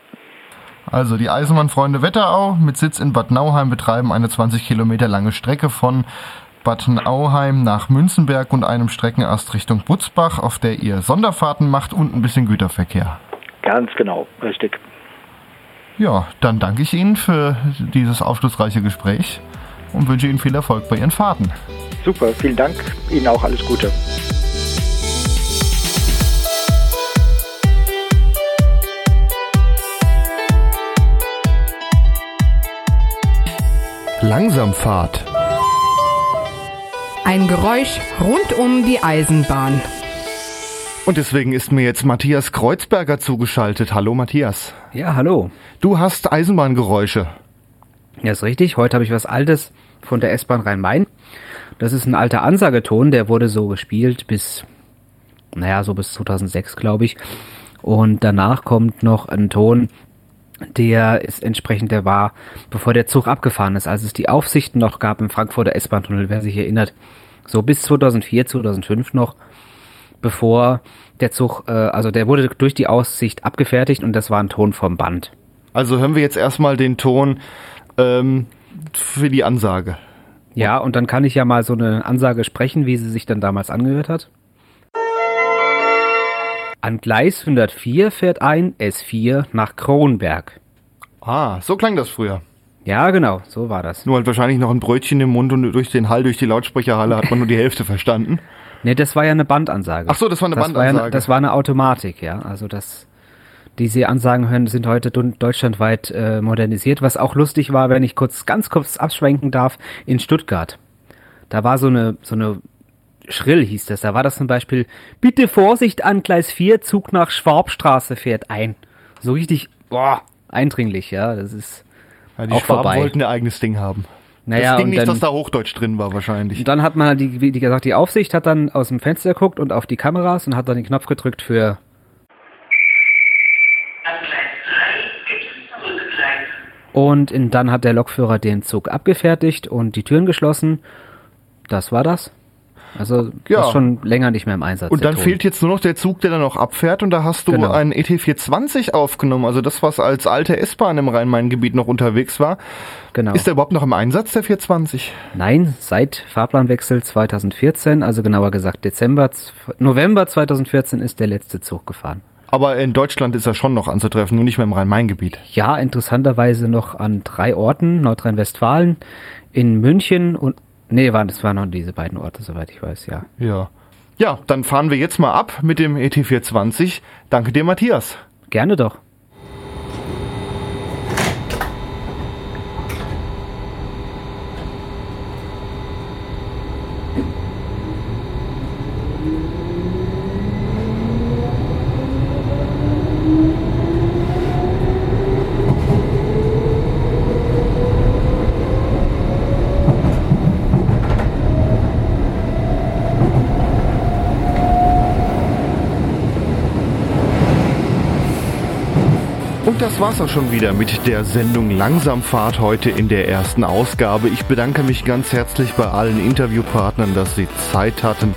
Also die Eisenbahnfreunde Wetterau mit Sitz in Bad Nauheim betreiben eine 20 Kilometer lange Strecke von Bad Nauheim nach Münzenberg und einem Streckenast Richtung Butzbach, auf der ihr Sonderfahrten macht und ein bisschen Güterverkehr. Ganz genau, richtig. Ja, dann danke ich Ihnen für dieses aufschlussreiche Gespräch und wünsche Ihnen viel Erfolg bei Ihren Fahrten. Super, vielen Dank. Ihnen auch alles Gute. Langsamfahrt. Ein Geräusch rund um die Eisenbahn. Und deswegen ist mir jetzt Matthias Kreuzberger zugeschaltet. Hallo Matthias. Ja, hallo. Du hast Eisenbahngeräusche. Ja, ist richtig. Heute habe ich was Altes von der S-Bahn Rhein-Main. Das ist ein alter Ansageton, der wurde so gespielt bis, naja, so bis 2006, glaube ich. Und danach kommt noch ein Ton, der ist entsprechend, der war, bevor der Zug abgefahren ist, als es die Aufsichten noch gab im Frankfurter S-Bahn-Tunnel, wer sich erinnert. So bis 2004, 2005 noch, bevor der Zug, äh, also der wurde durch die Aussicht abgefertigt und das war ein Ton vom Band. Also hören wir jetzt erstmal den Ton ähm, für die Ansage. Ja, und dann kann ich ja mal so eine Ansage sprechen, wie sie sich dann damals angehört hat. An Gleis 104 fährt ein S4 nach Kronberg. Ah, so klang das früher. Ja, genau, so war das. Nur halt wahrscheinlich noch ein Brötchen im Mund und durch den Hall, durch die Lautsprecherhalle hat man nur die Hälfte verstanden. Nee, das war ja eine Bandansage. Ach so, das war eine das Bandansage. War ja, das war eine Automatik, ja. Also das, diese Ansagen hören, sind heute deutschlandweit äh, modernisiert. Was auch lustig war, wenn ich kurz, ganz kurz abschwenken darf, in Stuttgart. Da war so eine, so eine Schrill hieß das. Da war das zum Beispiel, bitte Vorsicht an Gleis 4, Zug nach Schwabstraße fährt ein. So richtig, boah, eindringlich, ja. Das ist ja, die auch Schwaben vorbei. wollten ihr eigenes Ding haben. Naja, das Ding nicht, dann, dass da Hochdeutsch drin war wahrscheinlich. Und dann hat man halt, die, wie gesagt, die Aufsicht hat dann aus dem Fenster geguckt und auf die Kameras und hat dann den Knopf gedrückt für Und in, dann hat der Lokführer den Zug abgefertigt und die Türen geschlossen. Das war das. Also Ja. ist schon länger nicht mehr im Einsatz. Und dann Ton. fehlt jetzt nur noch der Zug, der dann noch abfährt und da hast du Genau. einen ET420 aufgenommen, also das, was als alte S-Bahn im Rhein-Main-Gebiet noch unterwegs war. genau. Ist der überhaupt noch im Einsatz, der 420? Nein, seit Fahrplanwechsel 2014, also genauer gesagt Dezember, November 2014 ist der letzte Zug gefahren. Aber in Deutschland ist er schon noch anzutreffen, nur nicht mehr im Rhein-Main-Gebiet. Ja, interessanterweise noch an drei Orten, Nordrhein-Westfalen, in München und nee, waren das waren noch diese beiden Orte, soweit ich weiß, ja. Ja. Ja, dann fahren wir jetzt mal ab mit dem ET420. Danke dir, Matthias. Gerne doch. Und das war's auch schon wieder mit der Sendung Langsamfahrt heute in der ersten Ausgabe. Ich bedanke mich ganz herzlich bei allen Interviewpartnern, dass sie Zeit hatten,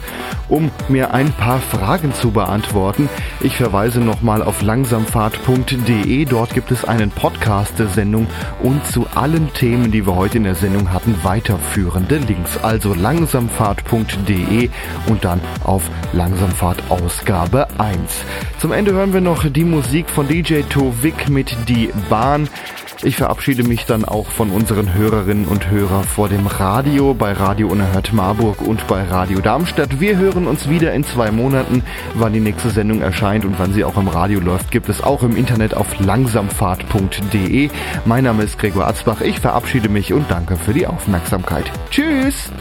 um mir ein paar Fragen zu beantworten. Ich verweise nochmal auf langsamfahrt.de. Dort gibt es einen Podcast der Sendung und zu allen Themen, die wir heute in der Sendung hatten, weiterführende Links. Also langsamfahrt.de und dann auf Langsamfahrt Ausgabe 1. Zum Ende hören wir noch die Musik von DJ Tovik mit Die Bahn. Ich verabschiede mich dann auch von unseren Hörerinnen und Hörern vor dem Radio, bei Radio Unerhört Marburg und bei Radio Darmstadt. Wir hören uns wieder in zwei Monaten. Wann die nächste Sendung erscheint und wann sie auch im Radio läuft, gibt es auch im Internet auf langsamfahrt.de. Mein Name ist Gregor Atzbach. Ich verabschiede mich und danke für die Aufmerksamkeit. Tschüss!